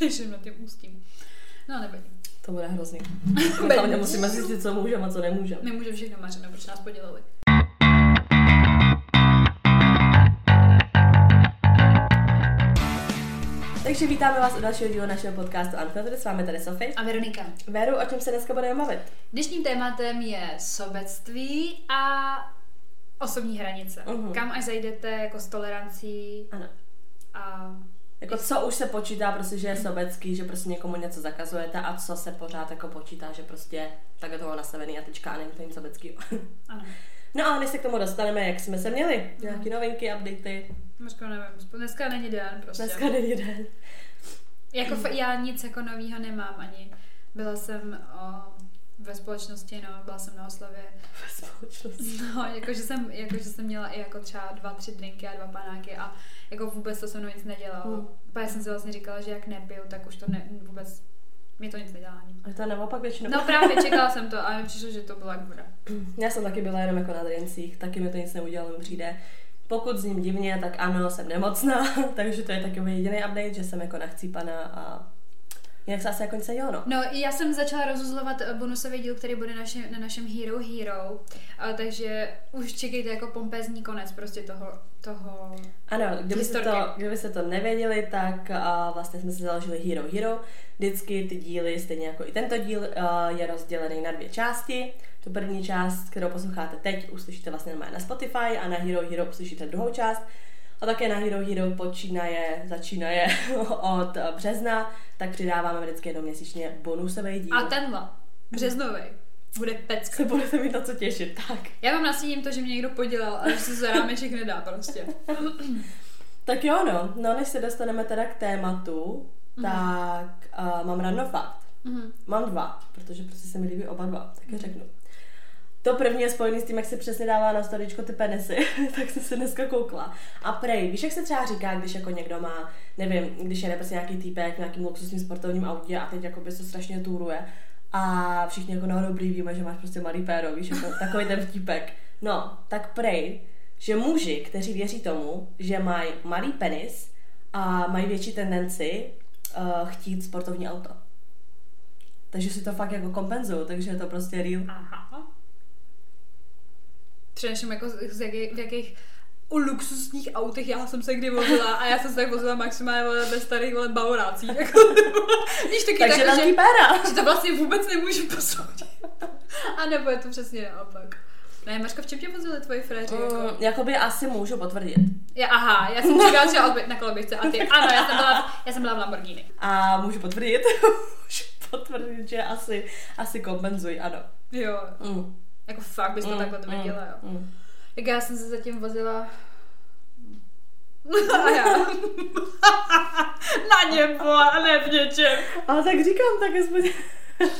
Přeším na tím ústím. No, nevadí. To bude hrozný. Bude. Hlavně musíme zjistit, co můžeme a co nemůžeme. Nemůžeme všechno mařeno, proč nás podělili. Takže vítáme vás u dalšího dílu našeho podcastu Unfiltered. S vámi tady Sofie. A Veronika. Veru, o čem se dneska budeme bavit? Dnešním tématem je sobectví a osobní hranice. Mhm. Kam až zajdete jako s tolerancí Ano. a Jako co už se počítá prostě, že je sobecký, že prostě někomu něco zakazujete a co se pořád jako počítá, že prostě tak je toho nastavený a tečka a není to nic sobeckého. ano. no ale než se k tomu dostaneme, jak jsme se měli, nějaký novinky, updaty, Možná nevím, dneska není den prostě. dneska není den. Jako já nic jako novýho nemám ani. Byla jsem o, ve společnosti, no, byla jsem na oslavě. Ve společnosti. No, jakože jsem, jakože jsem měla i jako třeba dva, tři drinky a dva panáky a jako vůbec to se mnou nic nedělalo. Hmm. Pak jsem si vlastně říkala, že jak nepiju, tak už to ne, vůbec, mě to nic nedělá ani. A to je naopak většinou. No právě, čekala jsem to a mi přišlo, že to byla jak voda. Já jsem taky byla jenom jako na drincích, taky mi to nic neudělalo, mi přijde. Pokud s ním divně, tak ano, jsem nemocná, takže to je takový jediný update, že jsem jako nachcípaná a jinak se asi jako nic nedělo, no. No, já jsem začala rozuzlovat eh, bonusový díl, který bude naši, na našem Hero Hero, a takže už čekejte jako pompezní konec prostě toho, toho Ano, kdybyste to, kdybyste to nevěděli, tak a vlastně jsme si založili Hero Hero. Vždycky ty díly, stejně jako i tento díl, a, je rozdělený na dvě části. Tu první část, kterou posloucháte teď, uslyšíte vlastně na Spotify a na Hero Hero uslyšíte druhou část. A také na Hero Hero počínaje, začínaje od března, tak přidáváme vždycky jednou měsíčně bonusový díl. A tenhle, březnový, bude pecka. se budete mít na co těšit, tak. Já vám nasíním to, že mě někdo podělal a že se za rámeček nedá prostě. Tak jo, no. No, než se dostaneme teda k tématu, Mhm. tak uh, mám random fakt. Mhm. Mám dva, protože prostě se mi líbí oba dva, tak je řeknu. To první je spojený s tím, jak se přesně dává na storičko ty penisy, tak jsem se dneska koukla. A prej, víš, jak se třeba říká, když jako někdo má, nevím, když jede prostě nějaký týpek v nějakým luxusním sportovním autě a teď jako by se strašně túruje a všichni jako no dobrý víme, že máš prostě malý péro, víš, jako takový ten vtípek. No, tak prej, že muži, kteří věří tomu, že mají malý penis a mají větší tendenci uh, chtít sportovní auto. Takže si to fakt jako kompenzují, takže je to prostě real. Aha. Především jako z, jaký, v jakých u luxusních autech já jsem se kdy vozila a já jsem se tak vozila maximálně vole, ve starých vole baurácích. Jako, víš, taky Takže tak, že, péra. že, to vlastně vůbec nemůžu posoudit. A nebo je to přesně naopak. Ne, Mařko, v čem tě vozili tvoji fréři? Jako? Mm, jakoby asi můžu potvrdit. Já, aha, já jsem říkala, že odbyt na koloběžce a ty, ano, já jsem byla, já jsem byla v Lamborghini. A můžu potvrdit, můžu potvrdit, že asi, asi kompenzují, ano. Jo, Mm. Jako fakt bys to Mm, takhle to mm, viděla, jo. mm. Jak já jsem se zatím vozila... A já. Na vole, a ne v něčem. Ale tak říkám, tak aspoň...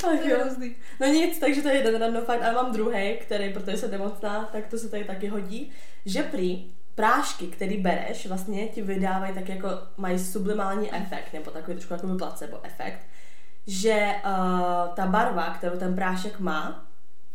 To tak jo. hrozný. No nic, takže to je jeden random fakt, ale mám druhý, který, protože jsem nemocná, tak to se tady taky hodí, že prý prášky, který bereš, vlastně ti vydávají tak jako, mají sublimální efekt, nebo takový trošku jako placebo efekt, že uh, ta barva, kterou ten prášek má,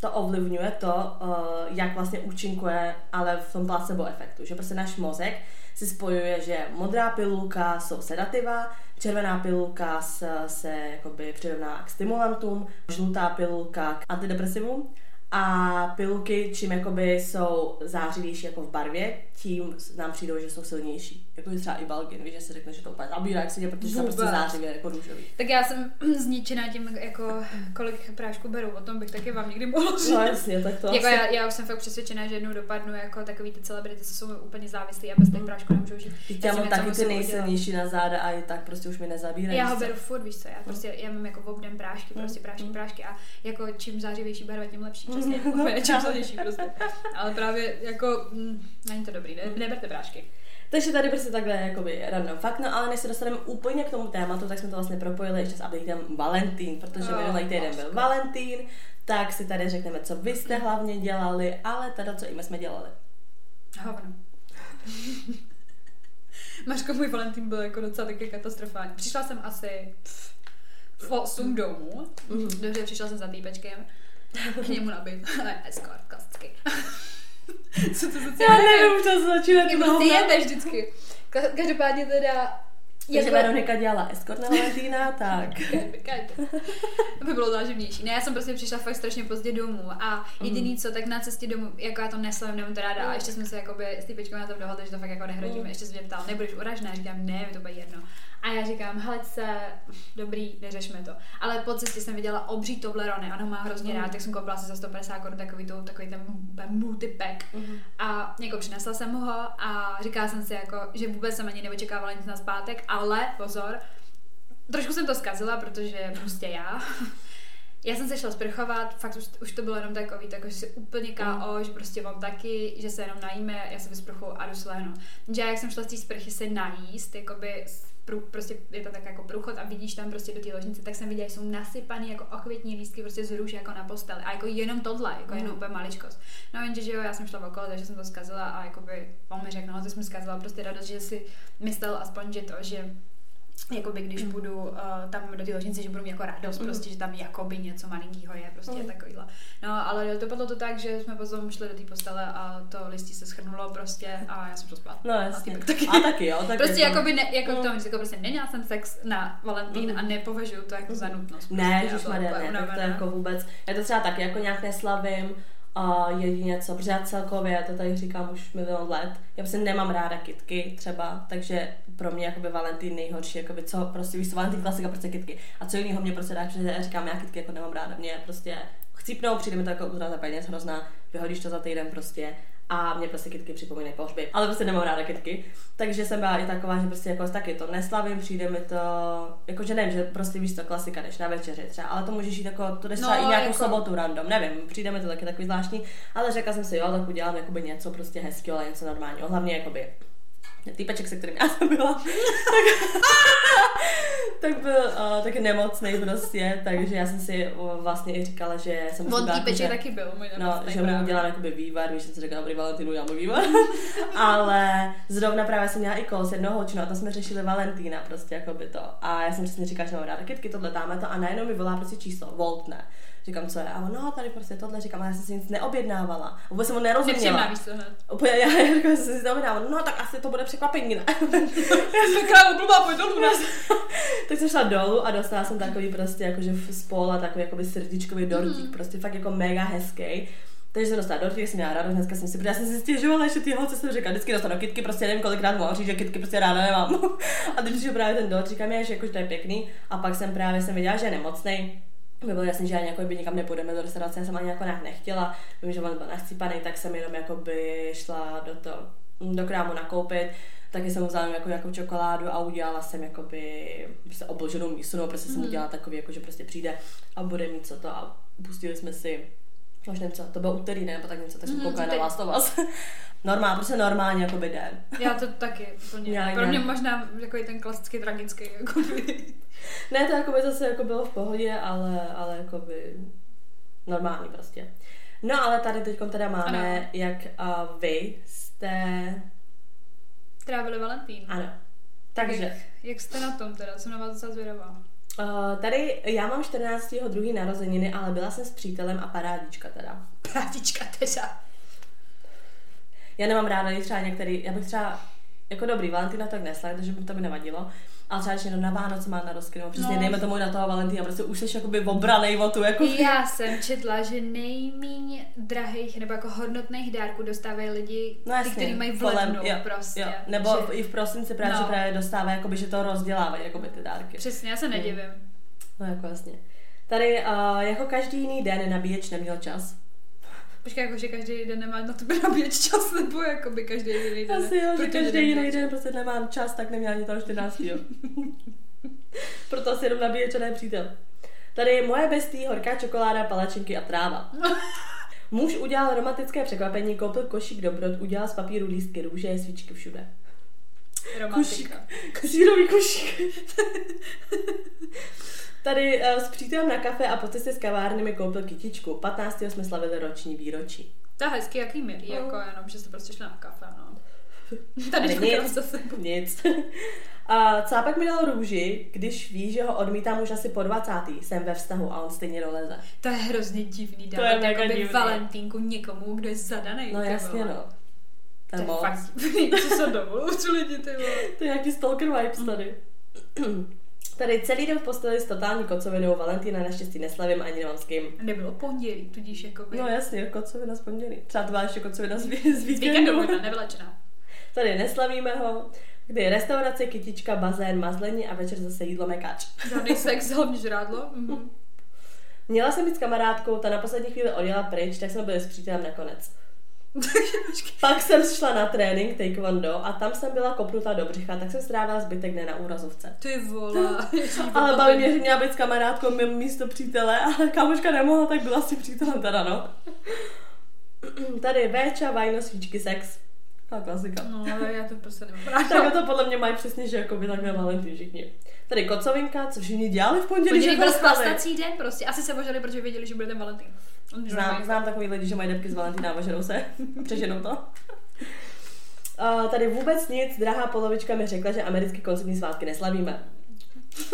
to ovlivňuje to, uh, jak vlastně účinkuje, ale v tom placebo efektu. Že prostě náš mozek si spojuje, že modrá pilulka jsou sedativa, červená pilulka se, se jakoby přirovná k stimulantům, žlutá pilulka k antidepresivům a pilulky, čím jakoby jsou zářivější jako v barvě, tím nám přijdou, že jsou silnější. Jako třeba i Balgin, víš, že se řekne, že to úplně zabírá, jak se děje, protože jsou prostě zářivě jako růžový. Tak já jsem zničená tím, jako, kolik prášků beru. O tom bych taky vám někdy mohla říct. No jasně, tak to Jako asi... já, já, už jsem fakt přesvědčená, že jednou dopadnu jako takový ty celebrity, co jsou úplně závislí a bez těch prášků nemůžou žít. Teď Já mám taky ty nejsilnější na záda a i tak prostě už mi nezabírají. Já ho beru furt, víš co, já prostě, já mám jako obden prášky, prostě prášky, prášky a jako čím zářivější barva, tím lepší, přesně, úplně čím silnější prostě. Ale právě jako, mm, není to dobrý, ne, neberte prášky. Takže tady prostě takhle jakoby random fakt, no ale než se dostaneme úplně k tomu tématu, tak jsme to vlastně propojili ještě s updatem Valentín, protože Jo, minulý týden byl. Valentín, tak si tady řekneme, co vy jste hlavně dělali, ale teda co i my jsme dělali. Hovno. Mařko, můj Valentín byl jako docela taky katastrofální. Přišla jsem asi v 8 domů. Mhm. Dobře, přišla jsem za týpečkem. K němu nabít. Escort kostky. Co to za Já nevím, už to začíná Jako ty jebe vždycky. Ka- Každopádně teda Takže Jako- Veronika dělala escort na Valentína, tak... to by bylo záživnější. Ne, já jsem prostě přišla fakt strašně pozdě domů a jediný co, tak na cestě domů, jako já to neslavím, nemám to ráda a ještě jsme se jakoby s týpečkou na tom dohodli, že to fakt jako nehrotíme. Ještě se mě ptal, nebudeš uražená, říkám, ne, mi to bude jedno. A já říkám, hele se, dobrý, neřešme to. Ale po cestě jsem viděla obří Toblerone, ano, má hrozně rád, tak jsem koupila si za 150 korun takový, to, takový ten multipack. A jako přinesla jsem ho a říkala jsem si jako, že vůbec jsem ani neočekávala nic na zpátek, ale pozor, trošku jsem to zkazila, protože prostě já. Já jsem se šla sprchovat, fakt už, už to bylo jenom takový, tak že si úplně KO, že prostě mám taky, že se jenom najíme, já se vysprchu a jdu. Že já, jak jsem šla z té sprchy se najíst, jakoby prů, prostě je to tak jako průchod a vidíš tam prostě do té ložnice, tak jsem viděla, že jsou nasypaný jako ochvětní lístky prostě z růže jako na posteli. A jako jenom tohle, jako jenom úplně maličkost. No jenže, že jo, já jsem šla okolo, takže jsem to zkazila a jakoby on mi řekl, no, to jsem zkazila prostě radost, že si myslel aspoň, že to, že jakoby když budu uh, tam do té ložnice, že budu mít jako radost, Mhm. prostě, že tam jakoby něco malinkého je, prostě Mhm. takovýhle. No, ale dopadlo to tak, že jsme potom šli do té postele a to listí se schrnulo prostě a já jsem šla spát. No A jasně. týpek taky. A taky jo, taky Prostě to- jakoby ne, jako Mm. k tomu, že jako prostě neměla jsem sex na Valentín Mm. a nepovažuju to jako za nutnost. Ne, prostě, a byla Maria, úplně ne, tak to jako vůbec, já to třeba taky jako nějak neslavím, a jedině co, protože já celkově, já to tady říkám už milion let, já prostě nemám ráda kitky třeba, takže pro mě jakoby Valentín nejhorší, jakoby co, prostě víš Valentín klasika, prostě kitky. A co jiného mě prostě dá, protože já říkám, já kitky jako nemám ráda, mě prostě chcípnou, přijde mi to jako útrata peněz hrozná, vyhodíš to za týden prostě a mě prostě kitky připomínají pohřby. Ale prostě nemám ráda kitky. Takže jsem byla i taková, že prostě jako taky to neslavím, přijde mi to, jako že nevím, že prostě víš to klasika, jdeš na večeři třeba, ale to můžeš jít jako, to jdeš No, třeba i nějakou jako- sobotu random, nevím, přijde mi to taky takový zvláštní, ale řekla jsem si, jo, tak udělám jakoby něco prostě hezkého, ale něco normálního, hlavně jakoby týpeček, se kterým já jsem byla, tak, tak byl uh, taky nemocný prostě, takže já jsem si uh, vlastně i říkala, že jsem On týpeček jako, že- taky byl, můj No, že mu udělám jakoby vývar, víš, jsem si řekla, dobrý Valentinu, udělám mu vývar. Ale zrovna právě jsem měla i kol s jednou holčinou a to jsme řešili Valentína prostě, jako by to. A já jsem přesně říkala, že mám ráda kytky, tohle dáme to a najednou mi volá prostě číslo, Volt ne. Říkám, co je? A on, no, tady prostě tohle, říkám, já jsem si nic neobjednávala. Vůbec jsem mu Nepříjemná, nerozuměla. víš co, ne? Úplně, já, já říkám, že jsem si neobjednávala. No, tak asi to bude překvapení, ne? Já jsem králu blbá, pojď dolů, tak jsem šla dolů a dostala jsem takový prostě jakože z pola takový jakoby srdíčkový dortík, Mhm. prostě fakt jako mega hezký. Takže jsem dostala dortík, jsem měla radost, dneska jsem si, protože já jsem si stěžovala, že ty holce jsem říkala, vždycky dostanu kitky, prostě nevím kolikrát mohla říct, že kitky prostě ráda nemám. a teď přišel právě ten dort, říkám, já, že jako, to je pěkný. A pak jsem právě jsem viděla, že je nemocný. Mi bylo jasný, že ani jako by nikam nepůjdeme do restaurace, já jsem ani jako nějak nechtěla, vím, že on byl nachcípaný, tak jsem jenom jako by šla do to, do krámu nakoupit, taky jsem vzala jako, jako čokoládu a udělala jsem jakoby prostě obloženou mísu, no prostě jsem Mhm. udělala takový, jako, že prostě přijde a bude mít co to a pustili jsme si už nevím co, to bylo úterý, ne, nebo tak něco, tak jsem Mhm, koukala na Last of Us. Normálně, prostě normálně jako by den. Já to taky úplně. Já Pro mě ne. možná takový ten klasický tragický. Jako Ne, to jako by zase jako bylo v pohodě, ale, ale jako by normální prostě. No ale tady teď teda máme, Ano. jak uh, vy jste, Trávili Valentín. ano. Takže, Jak, jak jste na tom teda? Jsem na vás docela zvědavá. Uh, tady já mám 14. druhý narozeniny, ale byla jsem s přítelem a parádička teda. Prátička teda. Já nemám ráda třeba některý, já bych třeba, jako dobrý, Valentína tak nesla, takže by to by nevadilo, ale třeba někdo na Vánoce má na rozky, nebo přesně No. dejme tomu na toho Valentína, prostě už jsi jakoby obranej o tu, jako Já jsem četla, že nejméně drahých nebo jako hodnotných dárků dostávají lidi, No ty, jasně, kteří mají v lednu jo, prostě. Jo. Nebo že, v, i v prosinci právě, No. že právě dostává, jakoby, že to rozdělávají, jakoby ty dárky. Přesně, já se Hmm. nedivím. No jako jasně. Tady uh, jako každý jiný den nabíječ neměl čas. Počkej, jako, že každý den nemá na tebe nabíjet čas, nebo jakoby každý jiný den. Asi jo, že každý jiný den prostě nemám čas, tak neměl ani toho 14. jo. Proto asi jenom nabíječ a ne přítel. Tady je moje bestý, horká čokoláda, palačinky a tráva. Muž udělal romantické překvapení, koupil košík dobrot, udělal z papíru lístky růže, svíčky všude. Romantika. Kasírový košík. Tady uh, s přítelem na kafe a po cestě z kavárny mi koupil kytičku. 15. jsme slavili roční výročí. To je hezky, jaký milý, No. jako jenom, že jste prostě šli na kafe, no. Tady nic. zase. Nic. A cápek mi dal růži, když ví, že ho odmítám už asi po 20. Jsem ve vztahu a on stejně doleze. To je hrozně divný To je dávat jakoby valentínku někomu, kdo je zadaný. No jasně no. To je moc. fakt co se dovolují lidi, ty vole. To je nějaký stalker vibes tady. Tady celý den v posteli s totální kocovinou, Valentína naštěstí neslavím ani nemám s kým. Nebylo pondělí, tudíž jako by... No jasně, kocovina z pondělí. Třeba to byla ještě kocovina z, vý- z Z víkendu víkendu. možná, nevylečená. Tady neslavíme ho, kdy restaurace, kytička, bazén, mazlení a večer zase jídlo mekáč. Žádný sex, hlavně žrádlo. Mhm. Měla jsem být s kamarádkou, ta na poslední chvíli odjela pryč, tak jsme byli s přítelem nakonec. Pak jsem šla na trénink taekwondo a tam jsem byla kopnutá do břicha, tak jsem strávila zbytek dne na úrazovce. Ty vole. Ale baví mě, že měla být s kamarádkou mimo místo přítele, ale kamoška nemohla, tak byla s tím přítelem teda, no. Tady véča, vajno, svíčky, sex. Ta klasika. No, ale já to prostě nemám Tak ráda. to podle mě mají přesně, že jako by takhle Valentín všichni. Tady kocovinka, co všichni dělali v pondělí, Pondělí že byl spastací den prostě. Asi se božali, protože věděli, že bude ten Valentín. Znám, znám takový lidi, že mají debky z Valentína a žerou se. Přeženou to. A tady vůbec nic, drahá polovička mi řekla, že americké koncertní svátky neslavíme.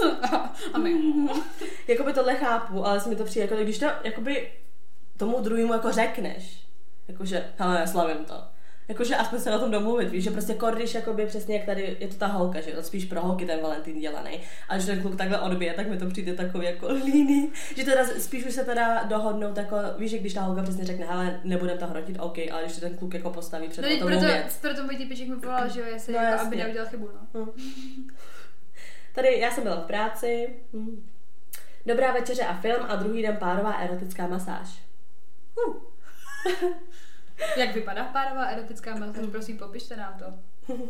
A my. Jakoby tohle chápu, ale mi to přijde, jako když to jakoby tomu druhému jako řekneš, jakože, hele, neslavím to. Jakože aspoň se na tom domluvit, víš, že prostě kordiš, jakoby přesně jak tady je to ta holka, že jo, spíš pro holky ten Valentín dělaný. A když ten kluk takhle odbije, tak mi to přijde takový jako líný, že teda spíš už se teda dohodnout, jako, víš, že když ta holka přesně řekne, hele, nebudem to hrotit, OK, ale když to ten kluk jako postaví před No, hotovou proto, věc. proto můj typiček mi volal, že jo, jestli No, jako, jasně. aby neudělal chybu, no. Tady já jsem byla v práci, hm. dobrá večeře a film a druhý den párová erotická masáž. Hm. Jak vypadá párová erotická masáž? Prosím, popište nám to.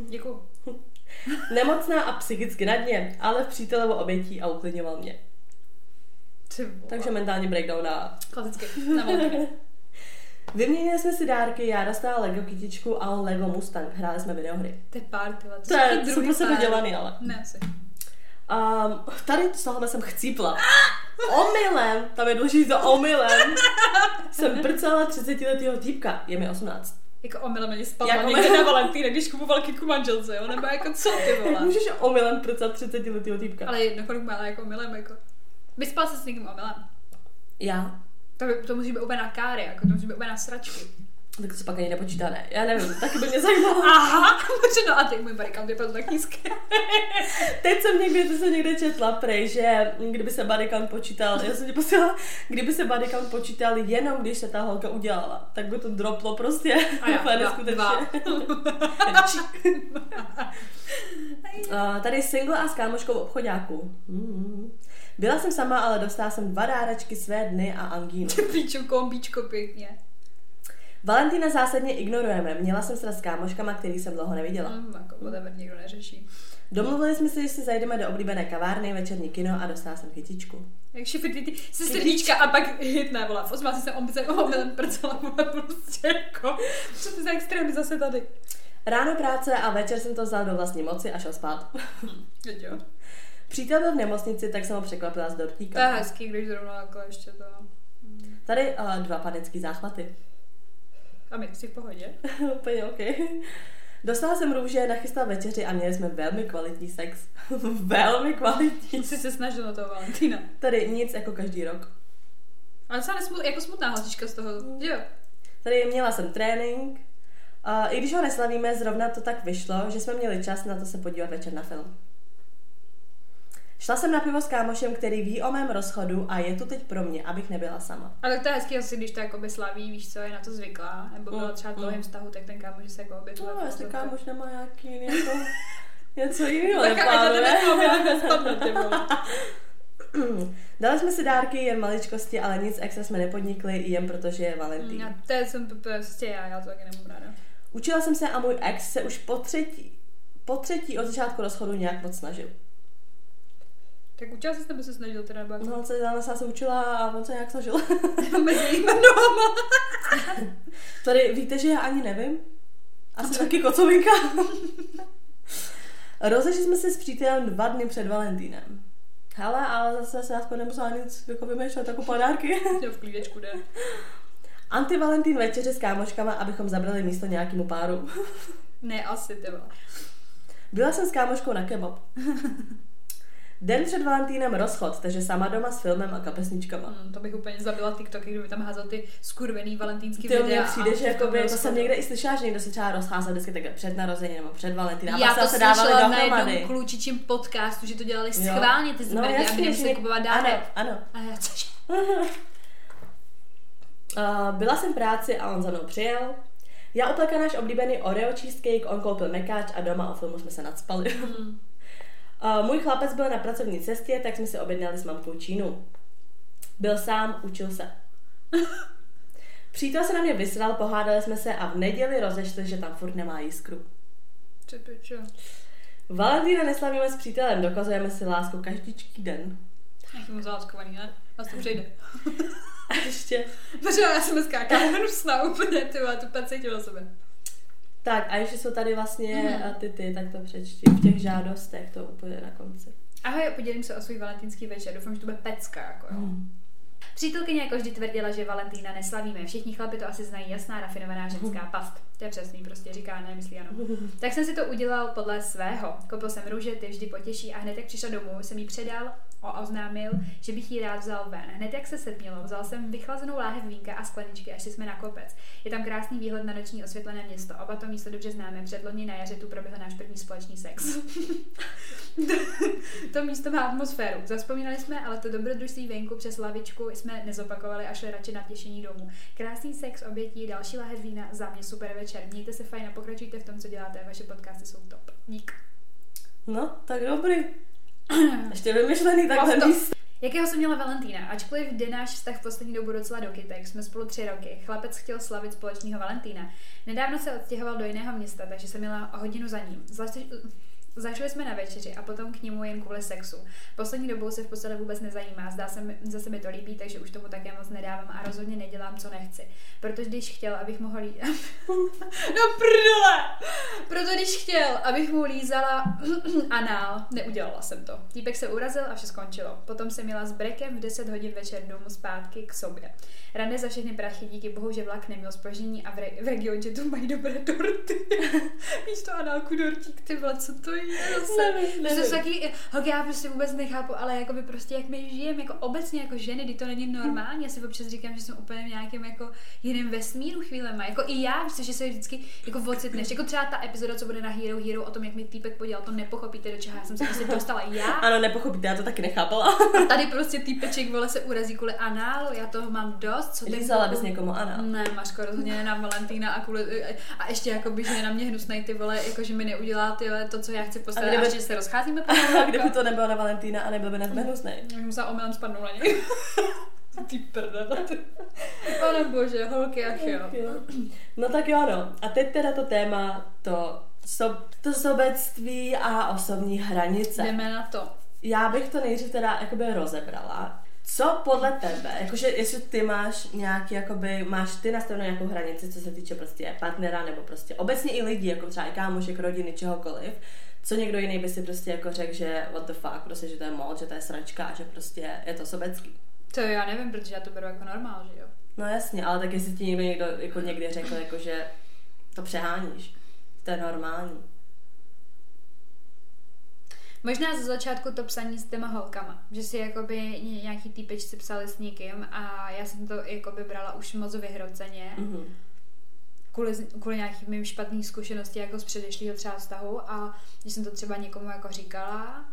Děkuju. Nemocná a psychicky na dně, ale v přítelovo obětí a uklidňoval mě. Takže mentální breakdown na... Klasicky. Na. Vyměnili jsme si dárky, já dostala Lego kytičku a on Lego Mustang. Hráli jsme videohry. To je pár, tyhle. To je jsou pro sebe dělaný, ale. Ne, asi. Um, tady z tohohle jsem chcípla. Omylem, tam je důležité to omylem, jsem prcala 30 letého týpka, je mi 18. Jako omylem ani spadla Jako někde omylem. na Valentína, když kupoval kyku manželce, jo? Nebo jako co ty Jak vole? můžeš omylem prcat 30 letého týpka? Ale jedno, kolik má, ale jako omylem, jako. Vyspal se s někým omylem. Já. To, by, to musí být úplně na káry, jako to musí být úplně na sračky. Tak to se pak ani nepočítá, ne? Já nevím, taky by mě zajímalo. Aha, no a teď můj barikant vypadl tak nízké. Teď jsem někde, to jsem někde četla prej, že kdyby se count počítal, já jsem ti posílala, kdyby se count počítal jenom, když se ta holka udělala, tak by to droplo prostě. A já, Úplně dva, neskutečně. Uh, tady single a s kámoškou v obchodáku. Mm. Byla jsem sama, ale dostala jsem dva dárečky své dny a angínu. Píču, kombíčko pěkně. Valentína zásadně ignorujeme. Měla jsem se s kámoškama, který jsem dlouho neviděla. Mm, jako whatever, nikdo neřeší. Domluvili jsme se, že si zajdeme do oblíbené kavárny, večerní kino a dostala jsem chytičku. Jak šifry ty, se srdíčka a pak hitne, vole. V 18 jsem omylem, omylem prcela, vole, prostě jako. Co ty za extrémy zase tady? Ráno práce a večer jsem to vzal do vlastní moci a šel spát. Teď jo. Přítel byl v nemocnici, tak jsem ho překvapila s To je dortíka. hezký, když zrovna jako ještě to... Tady uh, dva panický záchvaty. A my jsi v pohodě? Úplně OK. Dostala jsem růže, nachystal večeři a měli jsme velmi kvalitní sex. velmi kvalitní. Jsi se snažil na toho Valentína. Tady nic jako každý rok. Ale docela nesmut, jako smutná holčička z toho, jo? Tady měla jsem trénink. A I když ho neslavíme, zrovna to tak vyšlo, že jsme měli čas na to se podívat večer na film. Šla jsem na pivo s kámošem, který ví o mém rozchodu a je tu teď pro mě, abych nebyla sama. Ale tak to je hezký asi, když to jakoby slaví, víš co, je na to zvyklá, nebo byla Mm, třeba v mm. dlouhém vztahu, tak ten kámoš se jako objevuje. No, jestli kámoš nemá nějaký jako něco jiného Tak ať to nespadne. Dali jsme si dárky, jen maličkosti, ale nic extra jsme nepodnikli, jen protože je Valentín. Já, to jsem to je prostě já, já to taky nemám ráda. Učila jsem se a můj ex se už po třetí, po třetí od začátku rozchodu nějak moc snažil. Tak učila jsi, nebo se snažil teda, nebo No, se zase se učila a on se nějak snažil. mezi nimi nohama. Tady víte, že já ani nevím? Asi taky kocovinka. Rozešli jsme se s přítelem dva dny před Valentínem. Hele, ale zase se aspoň nemusela nic jako vymýšlet jako panárky. Jo, v klídečku jde. Anti-Valentín večeře s kámoškama, abychom zabrali místo nějakému páru. Ne, asi, ty vole. Byla jsem s kámoškou na kebab. Den před Valentínem rozchod, takže sama doma s filmem a kapesničkama. Hmm, to bych úplně zabila TikToky, kdyby tam házel ty skurvený valentýnský Ty videa. mně přijde, že jakoby, to jsem někde i slyšela, že někdo se třeba rozcházel vždycky takhle před narozením nebo před Valentínem. a Já to se dávali na jednom klučičím podcastu, že to dělali Jo. schválně ty no, zmrdy, aby že- kupovat dárek. Ano, ano. A já což? Uh, byla jsem v práci a on za mnou přijel. Já upekla náš oblíbený Oreo cheesecake, on koupil mekáč a doma o filmu jsme se nadspali. Můj chlapec byl na pracovní cestě, tak jsme si objednali s mamkou Čínu. Byl sám, učil se. Přítel se na mě vysral, pohádali jsme se a v neděli rozešli, že tam furt nemá jiskru. Ty pičo. Valentína neslavíme s přítelem, dokazujeme si lásku každičký den. Jak moc záskovaný, ne? Vás to přejde. A ještě... Protože já jsem skákala hnusná úplně, ty vole, tu pacítím na sebe. Tak a ještě jsou tady vlastně Mhm. mm. ty ty, tak to přečti. V těch žádostech to úplně na konci. Ahoj, podělím se o svůj valentýnský večer. Doufám, že to bude pecka, jako jo. Mm. Přítelkyně jako vždy tvrdila, že Valentína neslavíme. Všichni chlapi to asi znají, jasná, rafinovaná ženská past. To je přesný, prostě říká, ne, myslí ano. Tak jsem si to udělal podle svého. Koupil jsem růže, ty vždy potěší a hned jak přišla domů, jsem jí předal a oznámil, že bych ji rád vzal ven. Hned jak se setmělo, vzal jsem vychlazenou láhev vínka a skleničky a šli jsme na kopec. Je tam krásný výhled na noční osvětlené město. Oba to místo dobře známe. Předloni na jaře tu proběhl náš první společný sex. to místo má atmosféru. Zaspomínali jsme, ale to dobrodružství venku přes lavičku jsme nezopakovali a šli radši na těšení domů. Krásný sex, obětí, další lahev vína, za mě super večer. Mějte se fajn a pokračujte v tom, co děláte. Vaše podcasty jsou top. Dík. No, tak dobrý. Ještě vymyšlený takhle Pasto. míst. Jakého jsem měla Valentína? Ačkoliv jde náš vztah v poslední dobu docela do kytek, jsme spolu tři roky. Chlapec chtěl slavit společného Valentína. Nedávno se odstěhoval do jiného města, takže jsem měla hodinu za ním. Zvláště Zašli jsme na večeři a potom k němu jen kvůli sexu. Poslední dobou se v podstatě vůbec nezajímá, zdá se mi, zase mi to líbí, takže už tomu také moc nedávám a rozhodně nedělám, co nechci. Protože když chtěl, abych mohl lít... no prdele! Proto když chtěl, abych mu lízala anál, neudělala jsem to. Týpek se urazil a vše skončilo. Potom jsem jela s brekem v 10 hodin večer domů zpátky k sobě. Rande za všechny prachy, díky bohu, že vlak neměl spoždění a v, re- v regioně tu mají dobré dorty. Víš to análku dortík, ty vole, co to je zase? Nevím, nevím. taky, holky, já prostě vůbec nechápu, ale jako by prostě jak my žijeme, jako obecně jako ženy, kdy to není normální, já si občas říkám, že jsem úplně v nějakém jako jiném vesmíru chvílema, jako i já, víš co, že se vždycky jako ocitneš, jako třeba ta epizoda, co bude na Hero Hero, o tom, jak mi týpek podělal, to nepochopíte, do čeho já jsem se prostě dostala já. Ano, nepochopíte, já to taky nechápala. A tady prostě týpeček, vole, se urazí kvůli análu, já toho mám dost, co Lízala bys někomu Ana. ne, Maško, rozhodně na Valentína a, kvůli, a ještě jako by, že je na mě hnusnej ty vole, jako že mi neudělá ty to, co já chci postavit, A a, kdyby- že se rozcházíme po kdyby to nebylo na Valentína a nebyl by na hnusnej. Já musela omylem spadnout na něj. Ty prdele. Pane bože, holky, ach jo. No tak jo, no. A teď teda to téma, to, so, to sobectví a osobní hranice. Jdeme na to. Já bych to nejdřív teda jakoby rozebrala. Co podle tebe, jakože jestli ty máš nějaký, jakoby, máš ty nastavenou nějakou hranici, co se týče prostě partnera, nebo prostě obecně i lidí, jako třeba i kámošek, rodiny, čehokoliv, co někdo jiný by si prostě jako řekl, že what the fuck, prostě, že to je moc, že to je sračka a že prostě je to sobecký. To já nevím, protože já to beru jako normál, že jo. No jasně, ale tak jestli ti někdo, někdo jako někdy řekl, jako, že to přeháníš, to je normální. Možná ze začátku to psaní s těma holkama, že si jakoby ně- nějaký týpečci psali s někým a já jsem to jakoby brala už moc vyhroceně. Mhm. Kvůli, kvůli nějakým mým špatným zkušeností jako z předešlého třeba vztahu a když jsem to třeba někomu jako říkala,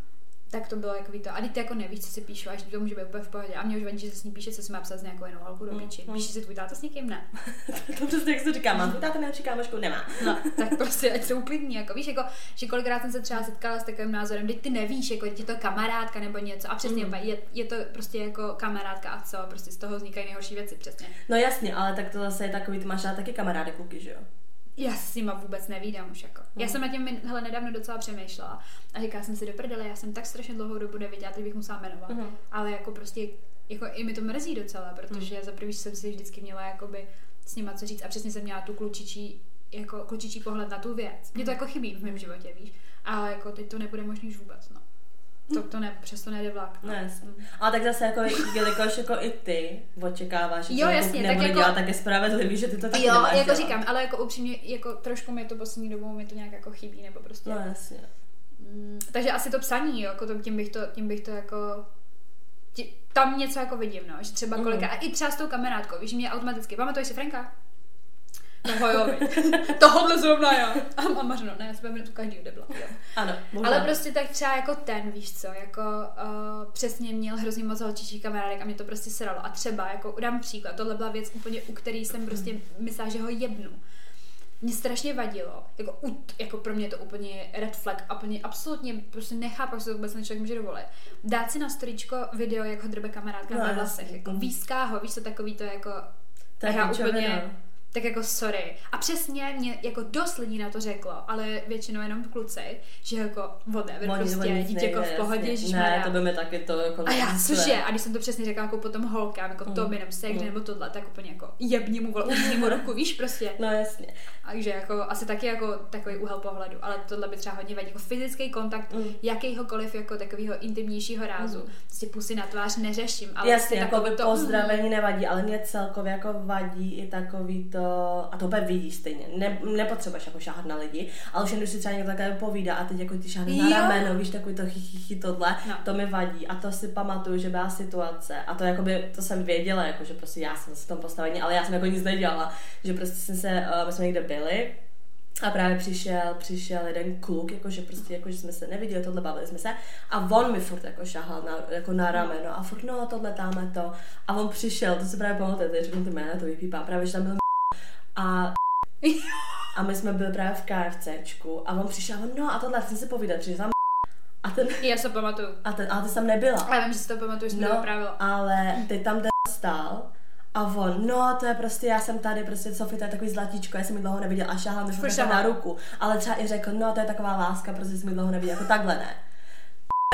tak to bylo jako to. A ty jako nevíš, co si píšu, až to může být úplně v pohodě. A mě už vadí, že se s ní píše, co si má psat s nějakou jinou holku do Mm, piči. mm. Píše si tvůj táta s někým? Ne. to přesně jak se říká, mám táta nejlepší kámošku, nemá. No, tak prostě ať se uklidní, jako víš, jako, že kolikrát jsem se třeba setkala s takovým názorem, teď ty nevíš, jako je to kamarádka nebo něco a přesně, Mm. je, je, to prostě jako kamarádka a co, prostě z toho vznikají nejhorší věci, přesně. No jasně, ale tak to zase je takový, ty máš taky kamarády kluky, že jo? Já se s nima vůbec nevídám už jako. Já Mm. jsem na tím hele, nedávno docela přemýšlela a říkala jsem si do prdele, já jsem tak strašně dlouhou dobu neviděla, teď bych musela jmenovat. Mhm. Ale jako prostě, jako i mi to mrzí docela, protože Mm. za prvý jsem si vždycky měla jakoby s nima co říct a přesně jsem měla tu klučičí, jako klučičí pohled na tu věc. Mě to jako chybí v mém životě, víš. Ale jako teď to nebude možný už vůbec, no. To, to ne, přesto nejde vlak. No jasně. Ale tak zase jako, jelikož jako i ty očekáváš, že Jo, to jasně, tak jako- dělat, tak je spravedlivý, že ty to taky Jo, nemáš jako dělat. říkám, ale jako upřímně, jako trošku mi to poslední dobou mi to nějak jako chybí, nebo prostě. No jasně. Mm, takže asi to psaní, jo, jako to, tím, bych to, tím bych to jako tam něco jako vidím, no, že třeba kolika, a i třeba s tou kamerátkou, víš, mě automaticky, pamatuješ si Franka? No jo, tohle zrovna já. A, a Mařeno, ne, já budeme tu každý debla. Ano, možná. Ale prostě tak třeba jako ten, víš co, jako uh, přesně měl hrozně moc holčičích kamarádek a mě to prostě sralo. A třeba, jako dám příklad, tohle byla věc úplně, u který jsem prostě myslela, že ho jebnu. Mě strašně vadilo, jako, u, jako pro mě je to úplně red flag, a úplně absolutně prostě nechápu, že to vůbec člověk může dovolit. Dát si na storičko video, jak ho drbe kamarádka No, na vlasech, jako výská ho, víš co, takový to jako, je já úplně, tak jako sorry. A přesně mě jako dost lidí na to řeklo, ale většinou jenom kluci, že jako whatever, Oni- prostě dítě jako v nejde, pohodě, jasně. ježišmarja. Ne, to by mi taky to jako... A já, cože? A když jsem to přesně řekla jako potom holkám, jako Mm. to by sex, Mm. nebo tohle, tak úplně jako jebni mu, mu roku, víš prostě. No jasně. Takže jako asi taky jako takový úhel pohledu, ale tohle by třeba hodně vadí, jako fyzický kontakt Mm. jakýhokoliv jako takového intimnějšího rázu. Mm. Prostě pusy na tvář neřeším, ale Jasně, prostě jako to to, pozdravení nevadí, ale mě celkově jako vadí i takový to, a to úplně vidíš stejně, ne, nepotřebuješ jako šáhat na lidi, ale už jen když si třeba někdo takhle povídá a teď jako ty šáhneš na rameno, víš, takový to chichy tohle, No. to mi vadí. A to si pamatuju, že byla situace a to jakoby, to jsem věděla, jako, že prostě já jsem v tom postavení, ale já jsem jako nic nedělala, že prostě jsem se, uh, my jsme někde byli, a právě přišel, přišel jeden kluk, jakože prostě, jako, že jsme se neviděli, tohle bavili jsme se a on mi furt jako šahal na, jako na rameno a furt no tohle táme to. A on přišel, to se právě pamatuje, teď řeknu ty jména, to vypípá, právě, že tam byl a a my jsme byli právě v KFCčku a on přišel, a on, no a tohle, chci si povídat, přišel tam a ten, Já se pamatuju. a ten, ale ty tam nebyla. Ale vím, že si to pamatuješ, že to No, vyprávěla. ale teď tam ten stál a on, no to je prostě, já jsem tady, prostě Sofie, to je takový zlatíčko, já jsem mi dlouho neviděl a šáhal mi jako na ruku. Ale třeba i řekl, no to je taková láska, prostě jsem mi dlouho neviděl, jako takhle ne.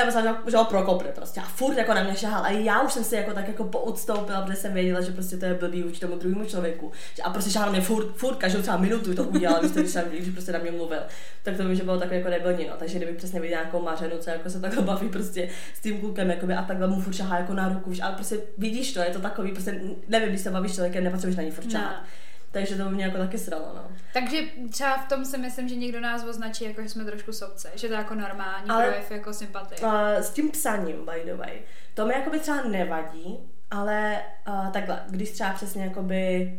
Já myslím, že ho prokopne prostě a furt jako na mě šahal a já už jsem si jako tak jako poodstoupila, protože jsem věděla, že prostě to je blbý vůči tomu druhému člověku. A prostě šahal na mě furt, furt každou třeba minutu to udělal, když, jsem, když prostě na mě mluvil. Tak to vím, že bylo tak jako debilní, no. Takže kdybych přesně viděla nějakou mařenu, co jako se takhle baví prostě s tím klukem, jakoby, a takhle mu furt šahá jako na ruku, ale prostě vidíš to, je to takový, prostě nevím, když se bavíš člověkem, nepotřebuješ na ní furt šahat. Ne. Takže to by mě jako taky sralo, no. Takže třeba v tom si myslím, že někdo nás označí, jako že jsme trošku sobce, že to je jako normální Ale- projev jako sympatie. Uh, s tím psaním, by the way, to mi jakoby třeba nevadí, ale uh, takhle, když třeba přesně jakoby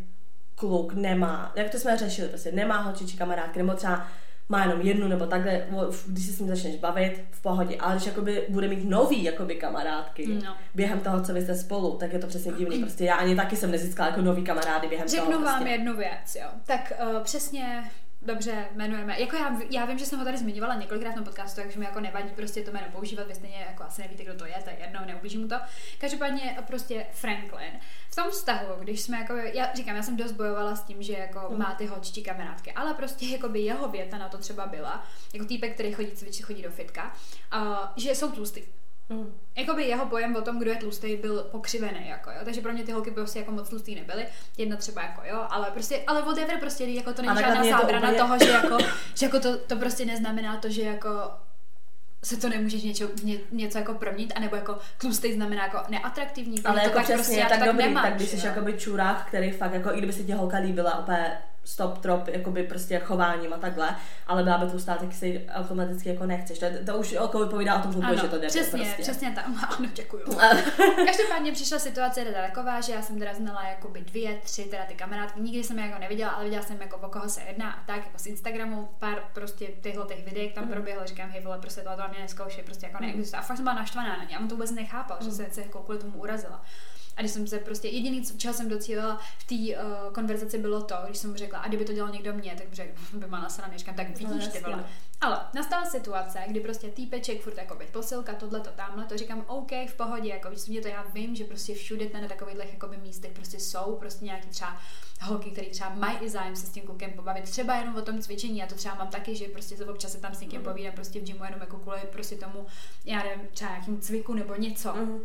kluk nemá, jak to jsme řešili, prostě nemá holčičí kamarádky, nebo třeba má jenom jednu, nebo takhle, když se s ním začneš bavit, v pohodě, ale když jakoby bude mít nový jakoby kamarádky No. během toho, co vy jste spolu, tak je to přesně divný, prostě já ani taky jsem nezískala jako nový kamarády během Řeknu toho. vám prostě. jednu věc, jo. Tak uh, přesně Dobře, jmenujeme. Jako já, já vím, že jsem ho tady zmiňovala několikrát tom podcastu, takže mi jako nevadí prostě to jméno používat, vy stejně jako asi nevíte, kdo to je, to je jedno, neublížím mu to. Každopádně prostě Franklin. V tom vztahu, když jsme jako, já říkám, já jsem dost bojovala s tím, že jako Mhm. má ty holčičí kamarádky, ale prostě jako by jeho věta na to třeba byla, jako týpek, který chodí cvičit, chodí do fitka, uh, že jsou tlustý. Mm. Jakoby jeho pojem o tom, kdo je tlustý, byl pokřivený, jako jo. Takže pro mě ty holky prostě jako moc tlustý nebyly. Jedna třeba jako jo, ale prostě, ale whatever prostě, jako to není žádná mě to zábrana úplně- toho, že jako, že jako to, to prostě neznamená to, že jako se to nemůžeš něčo, ně, něco jako proměnit, anebo jako tlustý znamená jako neatraktivní, Ale to jako tak přesně, prostě, já to tak, tak dobrý, nemám, tak když jsi jakoby čurák, který fakt jako, i kdyby se ti holka líbila úplně stop trop, jakoby prostě chováním a takhle, ale byla by tlustá, tak si automaticky jako nechceš. To, to už jako vypovídá o tom klubu, ano, že to jde přesně, prostě. přesně tam, ano, děkuju. Každopádně přišla situace teda taková, že já jsem teda znala jakoby dvě, tři teda ty kamarádky, nikdy jsem je jako neviděla, ale viděla jsem jako o koho se jedná a tak, jako z Instagramu pár prostě těchto těch videí tam Mhm. proběhlo, říkám, hej vole, prostě tohle mě neskoušej, prostě jako neexistuje. A fakt jsem byla naštvaná na ně, a on to vůbec nechápal, že Mhm. se, se jako kvůli tomu urazila. A když jsem se prostě, jediný, co- čeho jsem docílila v té uh, konverzaci bylo to, když jsem mu řekla, a kdyby to dělal někdo mě, tak bych řekl, by má nasraný, říkám, tak vidíš ty jasně, vole. no. Ale nastala situace, kdy prostě týpeček, furt jako posilka, tohle to tamhle, to říkám, OK, v pohodě, jako víš, mě to já vím, že prostě všude na takových jakoby místech prostě jsou prostě nějaký třeba holky, které třeba mají i zájem se s tím klukem pobavit, třeba jenom o tom cvičení, já to třeba mám taky, že prostě se občas se tam s někým Mhm. povídám prostě v gymu jenom jako kvůli prostě tomu, já nevím, třeba nějakým cviku nebo něco. Mhm.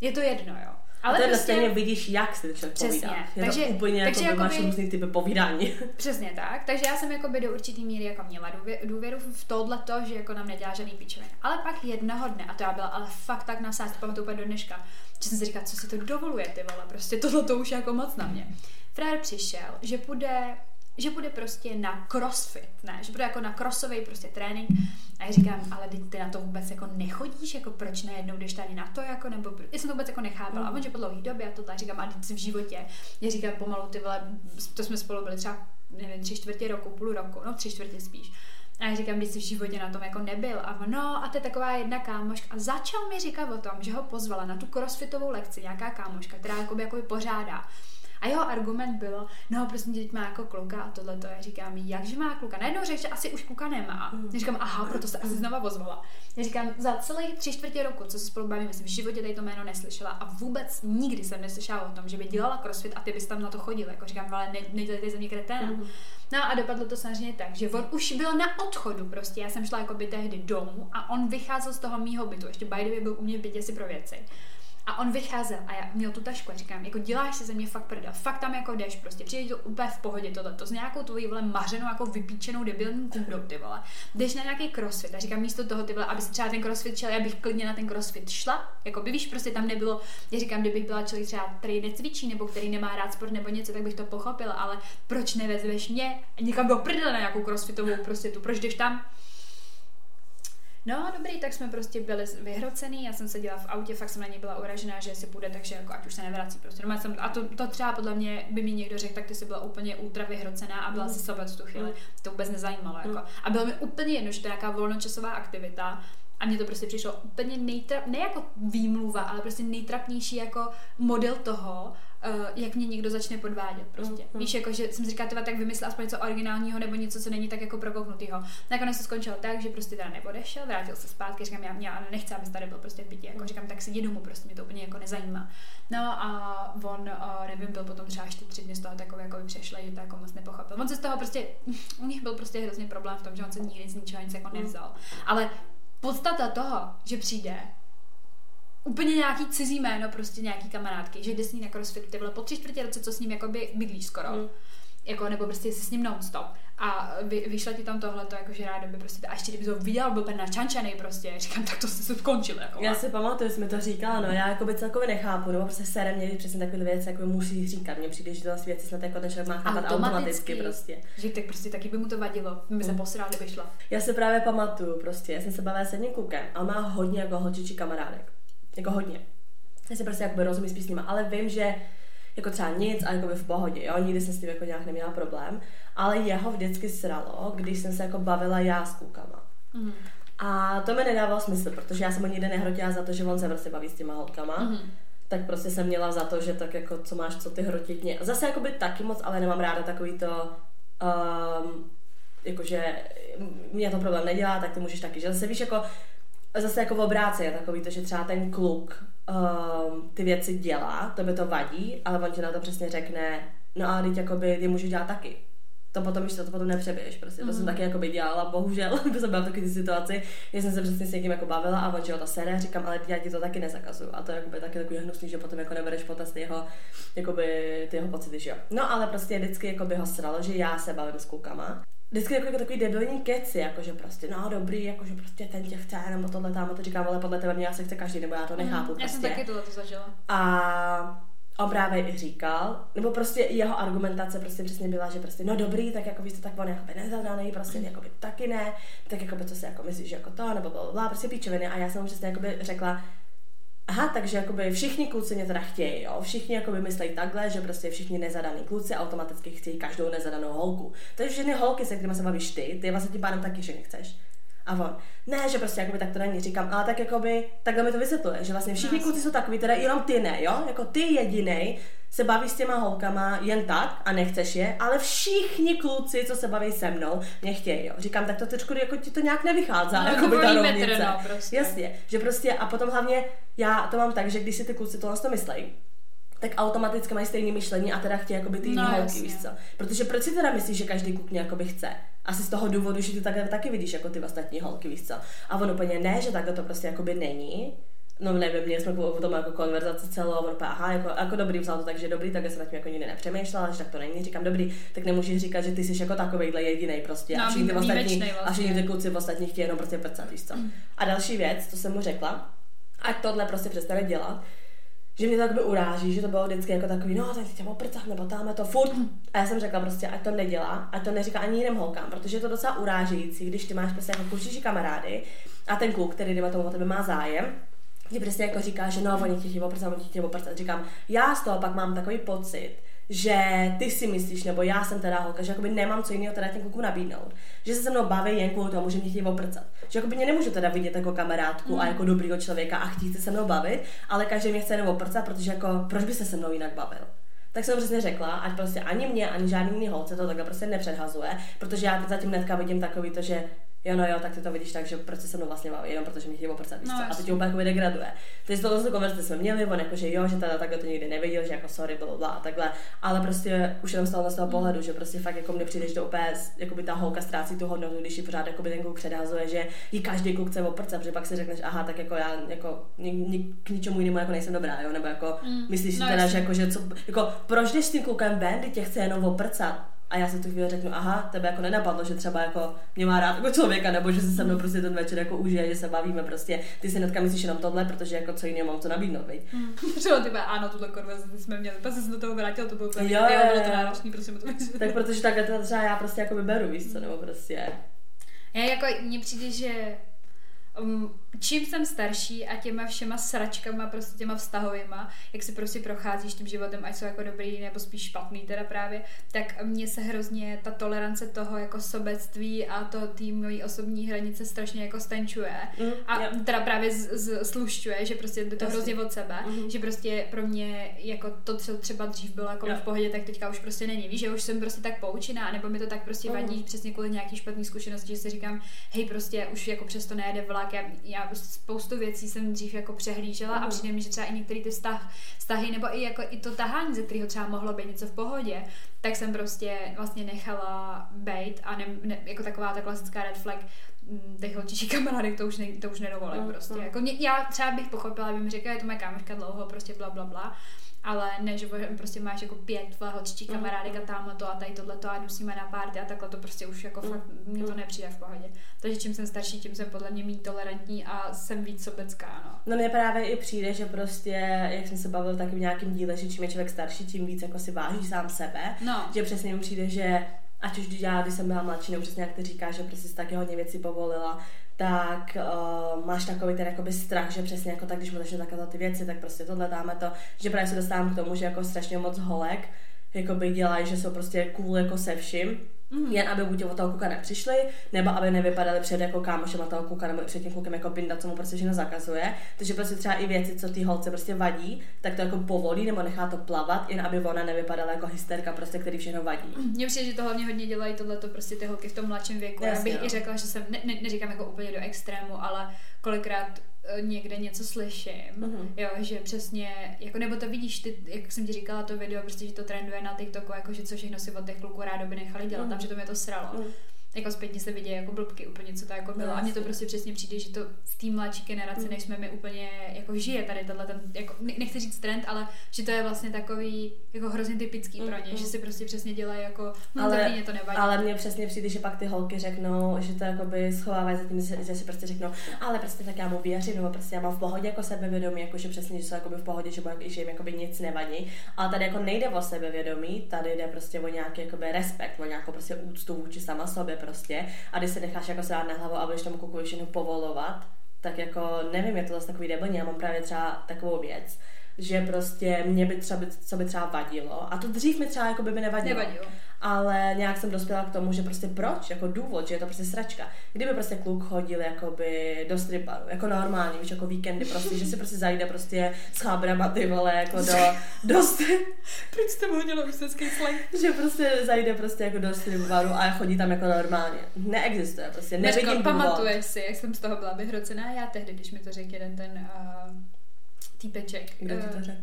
Je to jedno, jo. Ale to prostě, stejně vidíš, jak si člověk Přesně. povídá. Je Takže- to úplně takže jako by máš jakoby- různý typy povídání. Přesně tak, takže já jsem jako by do určitý míry jako měla důvě- důvěru v tohle to, že jako nám nedělá žádný pičoviny. Ale pak jednoho dne, a to já byla ale fakt tak nasázka, to pamatuju úplně do dneška, že jsem si říkala, co si to dovoluje ty vole, prostě tohle to už je jako moc na mě. Frér přišel, že půjde že bude prostě na crossfit, ne, že bude jako na crossový prostě trénink a já říkám, ale ty, ty na to vůbec jako nechodíš, jako proč nejednou jdeš tady na to, jako, nebo já jsem to vůbec jako nechápala. A on, že po dlouhé době a to tak říkám, a v životě, já říkám pomalu ty vole, to jsme spolu byli třeba, nevím, tři čtvrtě roku, půl roku, no tři čtvrtě spíš. A já říkám, když jsi v životě na tom jako nebyl. A no, a to je taková jedna kámoška. A začal mi říkat o tom, že ho pozvala na tu crossfitovou lekci nějaká kámoška, která jakoby, jakoby pořádá. A jeho argument bylo, no prostě teď má jako kluka a tohle to. Já říkám, jakže má kluka? Najednou řekl, že asi už kluka nemá. Mm. Já říkám, aha, proto se asi znova ozvala. Já říkám, za celé tři čtvrtě roku, co se spolu bavíme, jsem v životě tady to jméno neslyšela a vůbec nikdy jsem neslyšela o tom, že by dělala crossfit a ty bys tam na to chodil. Jako říkám, ale ne, nedělejte ze mě kreténa. Mm. No a dopadlo to samozřejmě tak, že on už byl na odchodu prostě. Já jsem šla jako by tehdy domů a on vycházel z toho mýho bytu. Ještě by byl u mě v bytě si pro věci. A on vycházel a já měl tu tašku a říkám, jako děláš si ze mě fakt prdel, fakt tam jako jdeš, prostě přijde to úplně v pohodě tohle, to s nějakou tvojí vole mařenou, jako vypíčenou debilní kundou, ty vole. Jdeš na nějaký crossfit a říkám místo toho, ty vole, aby si třeba ten crossfit šel, já bych klidně na ten crossfit šla, jako by víš, prostě tam nebylo, já říkám, kdybych byla člověk třeba, který necvičí nebo který nemá rád sport nebo něco, tak bych to pochopila, ale proč nevezveš mě někam do prdele na nějakou crossfitovou prostě tu, proč jdeš tam? No, dobrý, tak jsme prostě byli vyhrocený, já jsem seděla v autě, fakt jsem na něj byla uražená, že si půjde, takže jako ať už se nevrací prostě. No, jsem, a to, to, třeba podle mě by mi někdo řekl, tak ty jsi byla úplně ultra vyhrocená a byla mm. si sobec v tu chvíli. Mm. To vůbec nezajímalo. Jako. Mm. A bylo mi úplně jedno, že to je nějaká volnočasová aktivita a mně to prostě přišlo úplně nejtrap, ne jako výmluva, ale prostě nejtrapnější jako model toho, uh, jak mě někdo začne podvádět prostě. Mm, Víš, jako, že jsem si říkala, tak vymyslela aspoň něco originálního nebo něco, co není tak jako prokouknutýho. Nakonec se skončilo tak, že prostě teda neodešel, vrátil se zpátky, říkám, já, já nechci, aby tady byl prostě v bytě, jako mm. říkám, tak si jdi domů, prostě mě to úplně jako nezajímá. No a on, uh, nevím, byl potom třeba ještě tři dny z toho takový jako přešle, že to jako moc nepochopil. On se z toho prostě, u nich byl prostě hrozně problém v tom, že on se nikdy z ničeho nic jako nevzal. Ale podstata toho, že přijde úplně nějaký cizí jméno, prostě nějaký kamarádky, že jde s ní na crossfit, ty po tři čtvrtě roce, co s ním jakoby bydlíš skoro. Mm. Jako, nebo prostě jsi s ním non-stop. A vy, vyšla ti tam tohle, to jakože ráda by prostě, a ještě kdyby to viděl, byl ten načančaný prostě, říkám, tak to se skončil. Jako. Já si pamatuju, jsme to říkala, no, já jako by celkově nechápu, nebo prostě sere mě, přesně takové věci, jako musí říkat, mně přijde, že to věci snad jako ten člověk má chápat automaticky, automaticky prostě. Že tak prostě taky by mu to vadilo, by mm. se posral, kdyby šla. Já se právě pamatuju, prostě, já jsem se bavila s jedním klukem a má hodně jako holčičí kamarádek. Jako hodně. Já si prostě jakoby rozumím spíš s nima, ale vím, že jako třeba nic a jako v pohodě, jo, nikdy jsem s tím jako nějak neměla problém, ale jeho vždycky sralo, když jsem se jako bavila já s klukama. Mm. A to mi nedávalo smysl, protože já jsem ho nikdy nehrotila za to, že on se prostě baví s těma holkama. Mm. Tak prostě jsem měla za to, že tak jako, co máš, co ty hrotit mě. Zase jako by taky moc, ale nemám ráda takový to, um, jakože mě to problém nedělá, tak ty můžeš taky. Že zase víš, jako zase jako v obráce je takový to, že třeba ten kluk um, ty věci dělá, to by to vadí, ale on ti na to přesně řekne, no a teď jakoby ty můžeš dělat taky. To potom, když to, to potom nepřebiješ, prostě. To mm. jsem mhm. taky jako by dělala, bohužel, to jsem byla v takové situaci, že jsem se přesně s někým jako bavila a on, že ta sere, říkám, ale já ti to taky nezakazuju. A to je jakoby taky takový hnusný, že potom jako nebereš potaz ty jeho, jakoby, ty jeho pocity, že jo. No ale prostě vždycky jako by ho sralo, že já se bavím s klukama vždycky jako, takový debilní keci, jakože prostě, no dobrý, jakože prostě ten tě chce, nebo tohle tam, to říkám, ale podle tebe mě asi chce každý, nebo já to nechápu mm, prostě. Já jsem prostě. taky tohle to zažila. A on právě i říkal, nebo prostě jeho argumentace prostě přesně byla, že prostě, no dobrý, tak jako víš to, tak on jako by nezadaný, prostě jako by taky ne, tak jako by co si jako myslíš, jako to, nebo bla, prostě píčoviny. A já jsem mu přesně jako by řekla, Aha, takže jakoby všichni kluci mě teda chtějí, jo? Všichni jakoby myslí takhle, že prostě všichni nezadaný kluci automaticky chtějí každou nezadanou holku. Takže všechny holky, se kterými se bavíš ty, ty vlastně tím pádem taky všechny chceš. A on, ne, že prostě jakoby tak to není, říkám, ale tak jakoby, takhle mi to vysvětluje, že vlastně všichni kluci jsou takový, teda jenom ty ne, jo, jako ty jedinej se baví s těma holkama jen tak a nechceš je, ale všichni kluci, co se baví se mnou, mě chtějí, jo. Říkám, tak to trošku jako ti to nějak nevychází, no, jako by ta rovnice. No, prostě. Jasně, že prostě a potom hlavně já to mám tak, že když si ty kluci tohle to myslejí, tak automaticky mají stejné myšlení a teda chtějí jakoby ty no, holky, jasně. víš co. Protože proč si teda myslíš, že každý kluk mě jakoby chce? Asi z toho důvodu, že ty takhle taky vidíš jako ty ostatní holky, víš co. A on úplně ne, že takhle to prostě jakoby není. No nevím, měli jsme o tom jako konverzaci celou, on úplně, aha, jako, jako dobrý, vzal to tak, že dobrý, tak jsem nad tím jako nikdy nepřemýšlela, že tak to není, říkám dobrý, tak nemůžeš říkat, že ty jsi jako takovejhle jediný prostě no, a všichni ty ostatní, vlastně. a všichni ty kluci v ostatních chtějí jenom prostě prcat, víš co. Mm. A další věc, co jsem mu řekla, ať tohle prostě přestane dělat, že mě to jakoby uráží, že to bylo vždycky jako takový, no tak tě oprcach, nebo tam to furt. A já jsem řekla prostě, ať to nedělá, ať to neříká ani jiným holkám, protože je to docela urážející, když ty máš prostě jako kušiši kamarády a ten kluk, který dejme tomu o tebe má zájem, ti prostě jako říká, že no, oni ti chtějí oprcat, oni ti chtějí oprcat. Říkám, já z toho pak mám takový pocit, že ty si myslíš, nebo já jsem teda holka, že jakoby nemám co jiného teda těm klukům nabídnout. Že se se mnou baví jen kvůli tomu, že mě chtějí oprcat. Že jakoby mě nemůžu teda vidět jako kamarádku mm. a jako dobrýho člověka a chtít se mnou bavit, ale každý mě chce jenom oprcat, protože jako proč by se se mnou jinak bavil. Tak jsem přesně řekla, ať prostě ani mě, ani žádný jiný holce to takhle prostě nepředhazuje, protože já teď zatím netka vidím takový to, že jo, no jo, tak ty to vidíš tak, že proč se mnou vlastně baví, jenom protože mě chtějí oprcat, víš No, co? A teď úplně jako degraduje. Takže tohle tu konverzaci jsme měli, on jako, že jo, že teda takhle to nikdy neviděl, že jako sorry, bla, a takhle, ale prostě už jenom z toho, z toho pohledu, že prostě fakt jako mně přijde, že to úplně, jako by ta holka ztrácí tu hodnotu, když ji pořád jako by ten kluk předhazuje, že jí každý kluk chce oprcat, protože pak si řekneš, aha, tak jako já jako ni, ni, k ničemu jinému jako nejsem dobrá, jo, nebo jako Mm. myslíš si No, teda, že jako, že co, jako proč jdeš s tím klukem ven, tě chce jenom oprcat, a já si v tu chvíli řeknu, aha, tebe jako nenapadlo, že třeba jako mě má rád jako člověka, nebo že se se mnou prostě ten večer jako užije, že se bavíme prostě. Ty si netka myslíš jenom tohle, protože jako co jiného mám co nabídnout, viď? Třeba ty ano, tuhle konverzaci jsme měli, pak jsem se do toho vrátil, to bylo úplně, Jo, jo, jo, bylo to náročný, prosím, to Tak protože takhle to třeba já prostě jako beru, víš co, nebo prostě. Já jako, mně přijde, že um, čím jsem starší a těma všema sračkama, prostě těma vztahovýma, jak si prostě procházíš tím životem, ať jsou jako dobrý nebo spíš špatný teda právě, tak mně se hrozně ta tolerance toho jako sobectví a to té mojí osobní hranice strašně jako stenčuje. Mm, A jo. teda právě z, z, slušťuje, že prostě jde to Jasně. hrozně od sebe, Mhm. že prostě pro mě jako to, co třeba dřív bylo jako Jo. v pohodě, tak teďka už prostě není. Víš, že už jsem prostě tak poučená, nebo mi to tak prostě Mhm. vadí přesně kvůli nějaký špatný zkušenosti, že si říkám, hej, prostě už jako přesto nejede vlak, já, já prostě spoustu věcí jsem dřív jako přehlížela a Mhm. přijde mi, že třeba i některé ty vztah, vztahy, nebo i jako i to tahání, ze kterého třeba mohlo být něco v pohodě, tak jsem prostě vlastně nechala bejt a ne, ne, jako taková ta klasická red flag mm, těch holčičí kamarádek to už, ne, to už nedovolím Mm, prostě. mm. Jako mě, já třeba bych pochopila, by mi řekla, je to moje kámoška dlouho, prostě bla, bla, bla. Ale ne, že prostě máš jako pět tvoje holčičí Mm, kamarádek a tamhle to a tady tohle to a jdu s nimi na párty a takhle to prostě už jako Mm, fakt, mně to mm. nepřijde v pohodě. Takže čím jsem starší, tím jsem podle mě méně tolerantní a jsem víc sobecká, no. No mně právě i přijde, že prostě, jak jsem se bavil taky v nějakém díle, že čím je člověk starší, tím víc jako si váží sám sebe. No, Že přesně mi přijde, že ať už já, když jsem byla mladší, nebo přesně jak ty říkáš, že prostě si taky hodně věcí povolila, tak uh, máš takový ten jakoby strach, že přesně jako tak, když mu začne zakázat ty věci, tak prostě tohle dáme to, že právě se dostávám k tomu, že jako strašně moc holek jakoby dělají, že jsou prostě cool jako se vším, Mhm. jen aby buď od toho kluka nepřišli, nebo aby nevypadali před jako kámošem toho kluka, nebo před tím klukem jako pinda, co mu prostě všechno zakazuje. Takže prostě třeba i věci, co ty holce prostě vadí, tak to jako povolí nebo nechá to plavat, jen aby ona nevypadala jako hysterka, prostě, který všechno vadí. mně přijde, že to hlavně hodně dělají tohleto prostě ty holky v tom mladším věku. Já Jasně, bych no. i řekla, že jsem, ne, ne, neříkám jako úplně do extrému, ale kolikrát někde něco slyším, Mhm. jo, že přesně, jako nebo to vidíš, ty, jak jsem ti říkala to video, prostě, že to trenduje na TikToku, jako že co všechno si od těch kluků rádoby nechali dělat, Mhm. tam, že to mě to sralo. Mhm. Jako zpětně se vidějí jako blbky, úplně co to jako bylo. No, a mně to prostě přesně přijde, že to v té mladší generaci, Mhm. než jsme my úplně jako žije tady tenhle ten, jako, ne- nechci říct trend, ale že to je vlastně takový jako hrozně typický pro ně, Mhm. že si prostě přesně dělají jako, hm, Ale- ale, mě to nevadí. Ale mně přesně přijde, že pak ty holky řeknou, že to jakoby schovávají za tím, že že si prostě řeknou, ale prostě tak já mu věřím, nebo prostě já mám v pohodě jako sebevědomí, jako že přesně, že jsou jakoby v pohodě, že, že jim jakoby nic nevadí. Ale tady jako nejde o sebevědomí, tady jde prostě o nějaký jakoby respekt, o nějakou prostě úctu vůči sama sobě prostě. A když se necháš jako srát na hlavu a budeš tomu kuku všechno povolovat, tak jako nevím, je to zase takový debilní. Já mám právě třeba takovou věc, že prostě mě by třeba, co by třeba vadilo, a to dřív mi třeba jako by mi nevadilo, Nevadilo. ale nějak jsem dospěla k tomu, že prostě proč, jako důvod, že je to prostě sračka. Kdyby prostě kluk chodil jakoby do strip baru, jako normálně, víš, jako víkendy prostě, že si prostě zajde prostě s chábrama ty vole, jako do, do stri- Proč jste hodila ústecký slang? že prostě zajde prostě jako do strip baru a chodí tam jako normálně. Neexistuje prostě, nevidím Neřko, důvod. pamatuješ si, jak jsem z toho byla vyhrocená? Já tehdy, když mi to řekl jeden ten uh, týpeček. Kdo ti Eh, to řekl?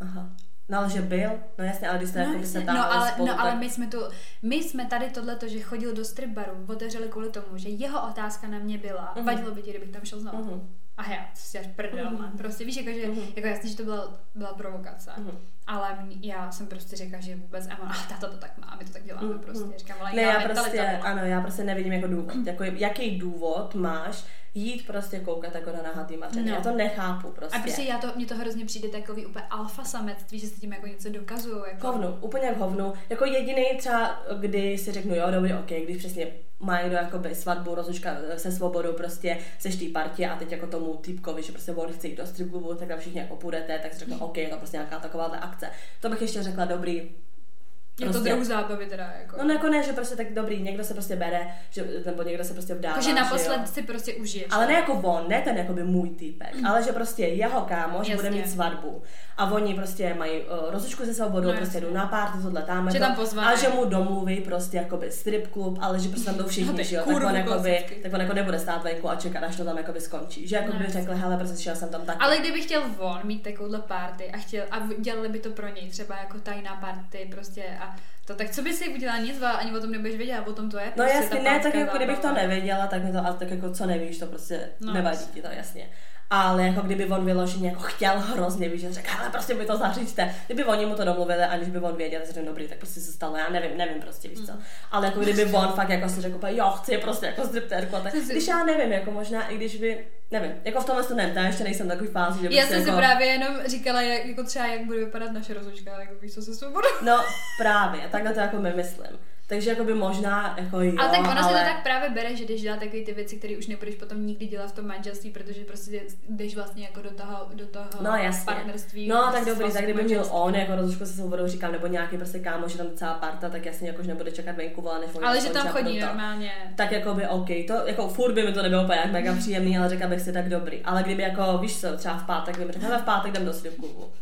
Aha. No ale že byl, no jasně, ale když jste jako by se tam no, ale, spolu, no, ale tak... my jsme tu, my jsme tady tohleto, že chodil do strip baru, otevřeli kvůli tomu, že jeho otázka na mě byla, Mhm. vadilo by ti, kdybych tam šel znovu. Mhm. A já, to si až prdel, Mhm. man. Prostě víš, jako, že, Mhm. jako jasně, že to byla, byla provokace. Mhm. Ale já jsem prostě řekla, že vůbec, a ona, táta to tak má, my to Mhm. prostě. Říkám, ale Ne, já prostě, ano, já prostě nevidím jako důvod. Jako, jaký důvod máš jít prostě koukat jako na nahatý maření? No. Já to nechápu prostě. A prostě já to, mně to hrozně přijde takový úplně alfa samectví, že se tím jako něco dokazují. Jako. Hovnu, úplně k hovnu. Jako jediný třeba, kdy si řeknu, jo, dobrý, ok, když přesně mají do jakoby svatbu, rozlučka se svobodou, prostě seš té partě a teď jako tomu typkovi, že prostě on chce jít do strip klubu, tak všichni jako půjdete, tak si řeknu, ok, je to prostě nějaká taková akce. To bych ještě řekla, dobrý, Je to prostě- druh zábavy teda. Jako. No jako ne, že prostě tak dobrý, někdo se prostě bere, že, nebo někdo se prostě vdává. Takže že naposled jo. si prostě užiješ. Ale ne jako on, ne ten jakoby můj týpek, ale že prostě jeho kámoš Jasně. bude mít svatbu a oni prostě mají uh, rozličku se svobodou, No, prostě jdou na párty, tohle tam, Že to, tam a že mu domluví prostě jakoby strip klub, ale že prostě tam jdou No všichni, ty že jo, tak on, jakoby, tak on jako nebude stát venku a čekat, až to tam jakoby skončí. Že jako No, by jasně. řekl, hele, prostě šel jsem tam taky. Ale kdyby chtěl on mít takovouhle party a chtěl, a dělali by to pro něj třeba jako tajná party prostě a to, tak co by si udělal nic, ani o tom nebudeš vědět, a o tom to je. No prostě jasně, ne, tak jako kdybych to nevěděla, tak mi to, ale tak jako co nevíš, to prostě No, nevadí ti to, jasně. Ale jako kdyby on vyloženě jako chtěl hrozně, víš, že řekl, ale prostě mi to zaříďte. Kdyby oni mu to domluvili, aniž by on věděl, že dobrý, tak prostě se stalo, já nevím, nevím prostě, víš co. Ale jako kdyby on fakt jako si řekl, jo, chci prostě jako striptérku, a tak, si- když já nevím, jako možná i když by, nevím, jako v tomhle to nevím, já ještě nejsem takový fázi, že Já prostě jsem si jako, právě jenom říkala, jak, jako třeba, jak bude vypadat naše rozlučka, jako víš, co se svobodou. No právě, takhle to jako my myslím. Takže jako by možná, jako jo, ale tak ono ale... se to tak právě bere, že jdeš dělat takové ty věci, které už nebudeš potom nikdy dělat v tom manželství, protože prostě jdeš vlastně jako do toho, do toho No jasně. partnerství. No tak dobrý, tak kdyby měl on jako rozlučku se svobodou, říkám, nebo nějaký prostě kámoš, že tam celá parta, tak jasně jakož nebude čekat venku, vole, než Ale že tam a chodí to. normálně. Tak jako by OK, to jako furt by mi to nebylo úplně jak mega příjemný, ale řekla bych si tak dobrý. Ale kdyby jako, víš co, třeba v pátek, kdyby řekla, v pátek jdem do strip klubu.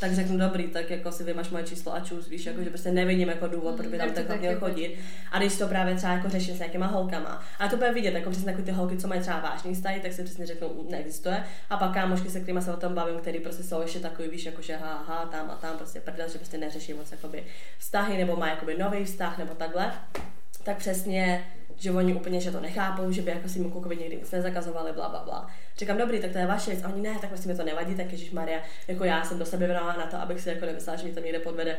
Tak řeknu dobrý, tak jako si vymaš moje číslo a čus, víš, jako, že prostě nevidím jako důvod, proč by tam takhle měl chodí. chodit. A když to právě třeba jako řeším s nějakýma holkama, a to bude vidět, jako přesně takové ty holky, co mají třeba vážný vztahy, tak si přesně řeknou, "Mm, neexistuje. A pak kámošky, se kterými se o tom bavím, který prostě jsou ještě takový, víš, jako že ha, ha, tam a tam prostě prdel, že prostě neřeší moc jakoby vztahy, nebo má jakoby nový vztah, nebo takhle. Tak přesně že oni úplně, že to nechápou, že by jako si mu klukovi někdy nic nezakazovali, bla, bla, bla. Říkám, dobrý, tak to je vaše věc. A oni ne, tak prostě mi to nevadí, tak Ježíš Maria, jako já jsem do sebe věnovala na to, abych si jako nemyslela, že mi to někde podvede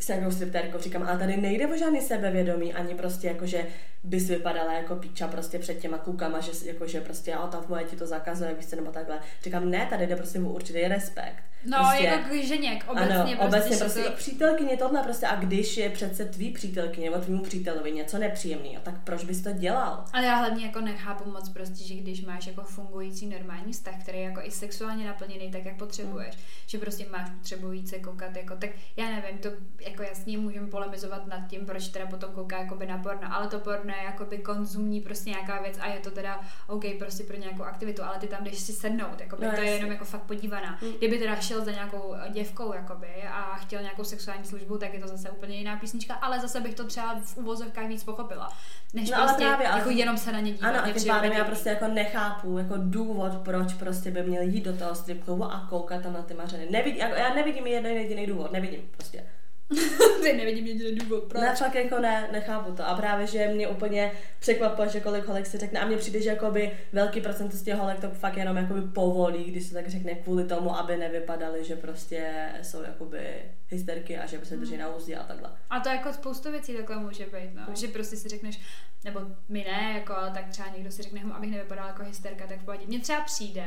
s nějakou striptérkou, říkám, ale tady nejde o žádný sebevědomí, ani prostě jako, že bys vypadala jako píča prostě před těma klukama, že jako, že prostě, a ta moje ti to zakazuje, víš nebo takhle. Říkám, ne, tady jde prostě o určitý respekt. No, prostě, jako k ženě, obecně ano, prostě, obecně prostě to- přítelkyně tohle prostě a když je přece tvý přítelkyně nebo tvýmu přítelovi něco nepříjemného, tak proč bys to dělal? Ale já hlavně jako nechápu moc prostě, že když máš jako fungující normální vztah, který je jako i sexuálně naplněný tak, jak potřebuješ, Mm. že prostě máš potřebu více koukat, jako, tak já nevím, to jako jasně můžeme polemizovat nad tím, proč teda potom kouká jakoby na porno, ale to porno je jakoby konzumní prostě nějaká věc a je to teda OK prostě pro nějakou aktivitu, ale ty tam jdeš si sednout, jakoby, No, to je jenom jako fakt podívaná. Mm. Kdyby teda šel za nějakou eh, děvkou jakoby, a chtěl nějakou sexuální službu, tak je to zase úplně jiná písnička, ale zase bych to třeba v uvozovkách víc pochopila. Než No, ale prostě právě, ale- jako jenom se na ně dívat. Ano, a tím pádem já prostě jako nechápu jako důvod, proč prostě by měl jít do toho strip klubu a koukat tam na ty mařeny. Nevidím, jako, já nevidím jeden jediný důvod, nevidím prostě. Ty nevidím jediný důvod, proč. Ne, fakt jako ne, nechápu to. A právě, že mě úplně překvapilo, že kolik holek si řekne. A mně přijde, že jakoby velký procent z těch holek to fakt jenom jakoby povolí, když se tak řekne kvůli tomu, aby nevypadaly, že prostě jsou jakoby hysterky a že prostě drží na úzdě a takhle. A to jako spoustu věcí takhle může být, no. Mm. Že prostě si řekneš, nebo my ne, jako, ale tak třeba někdo si řekne, hm, abych nevypadala jako hysterka, tak v pohodě. Mně třeba přijde,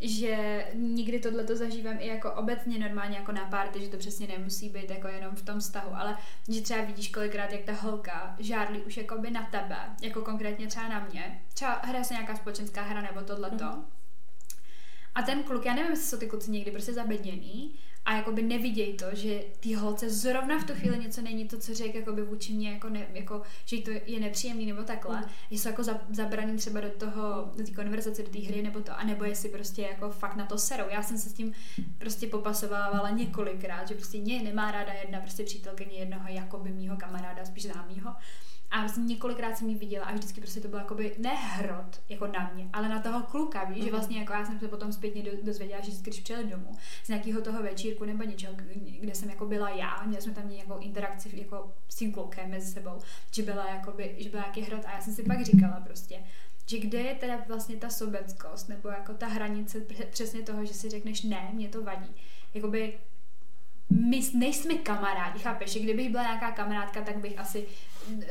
že nikdy tohle to zažívám i jako obecně normálně jako na párty, že to přesně nemusí být jako jenom v tom vztahu, ale že třeba vidíš kolikrát, jak ta holka žárlí už jako by na tebe, jako konkrétně třeba na mě. Třeba hraje se nějaká společenská hra nebo tohleto. Mhm. A ten kluk, já nevím, jestli jsou ty kluci někdy prostě zabedněný a jakoby neviděj to, že ty holce zrovna v tu chvíli něco není to, co řekl jakoby vůči mě, jako, ne, jako že to je nepříjemný nebo takhle. Mm. Jsou jako za, zabraný třeba do toho, do té konverzace, do té hry nebo to, a nebo jestli prostě jako fakt na to serou. Já jsem se s tím prostě popasovávala několikrát, že prostě mě nemá ráda jedna prostě přítelkyně jednoho jakoby mýho kamaráda, spíš známýho. A vlastně několikrát jsem ji viděla a vždycky prostě to bylo jakoby ne hrot, jako na mě, ale na toho kluka, víš, že Mhm. vlastně jako já jsem se potom zpětně do, dozvěděla, že vždycky, když přijeli domů z nějakého toho večírku nebo něčeho, kde jsem jako byla já, měli jsme tam nějakou interakci jako s tím klukem mezi sebou, že byla jakoby, že byla nějaký hrot a já jsem si pak říkala prostě, že kde je teda vlastně ta sobeckost, nebo jako ta hranice přesně toho, že si řekneš ne, mě to vadí. Jakoby my nejsme kamarádi, chápeš, že kdybych byla nějaká kamarádka, tak bych asi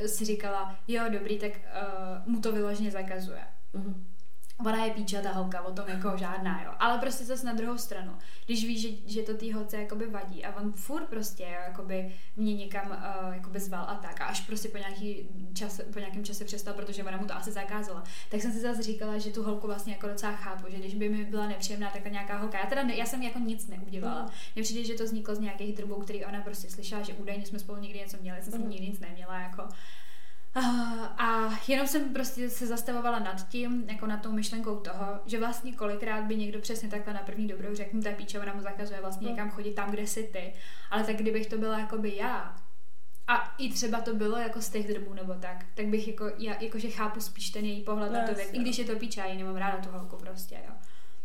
si říkala, jo, dobrý, tak uh, mu to vyloženě zakazuje. Mm-hmm ona je píča ta holka, o tom jako žádná, jo. Ale prostě zase na druhou stranu, když víš, že, že to tý holce jakoby vadí a on furt prostě jo, jakoby mě někam uh, jakoby zval a tak a až prostě po, nějaký čas, po nějakém čase přestal, protože ona mu to asi zakázala, tak jsem si zase říkala, že tu holku vlastně jako docela chápu, že když by mi byla nepříjemná, tak ta nějaká holka, já teda ne, já jsem jako nic neudělala. Mm. Mně přijde, že to vzniklo z nějakých drbů, který ona prostě slyšela, že údajně jsme spolu někdy něco měli, jsem s ní mm. nikdy nic neměla, jako a jenom jsem prostě se zastavovala nad tím, jako nad tou myšlenkou toho, že vlastně kolikrát by někdo přesně takhle na první dobrou řekl, ta píčovina mu zakazuje vlastně někam chodit tam, kde jsi ty. Ale tak kdybych to byla jakoby já, a i třeba to bylo jako z těch drbů nebo tak, tak bych jako, já, jakože chápu spíš ten její pohled no, na to věc, i když je to píča, já nemám ráda tu holku prostě, jo.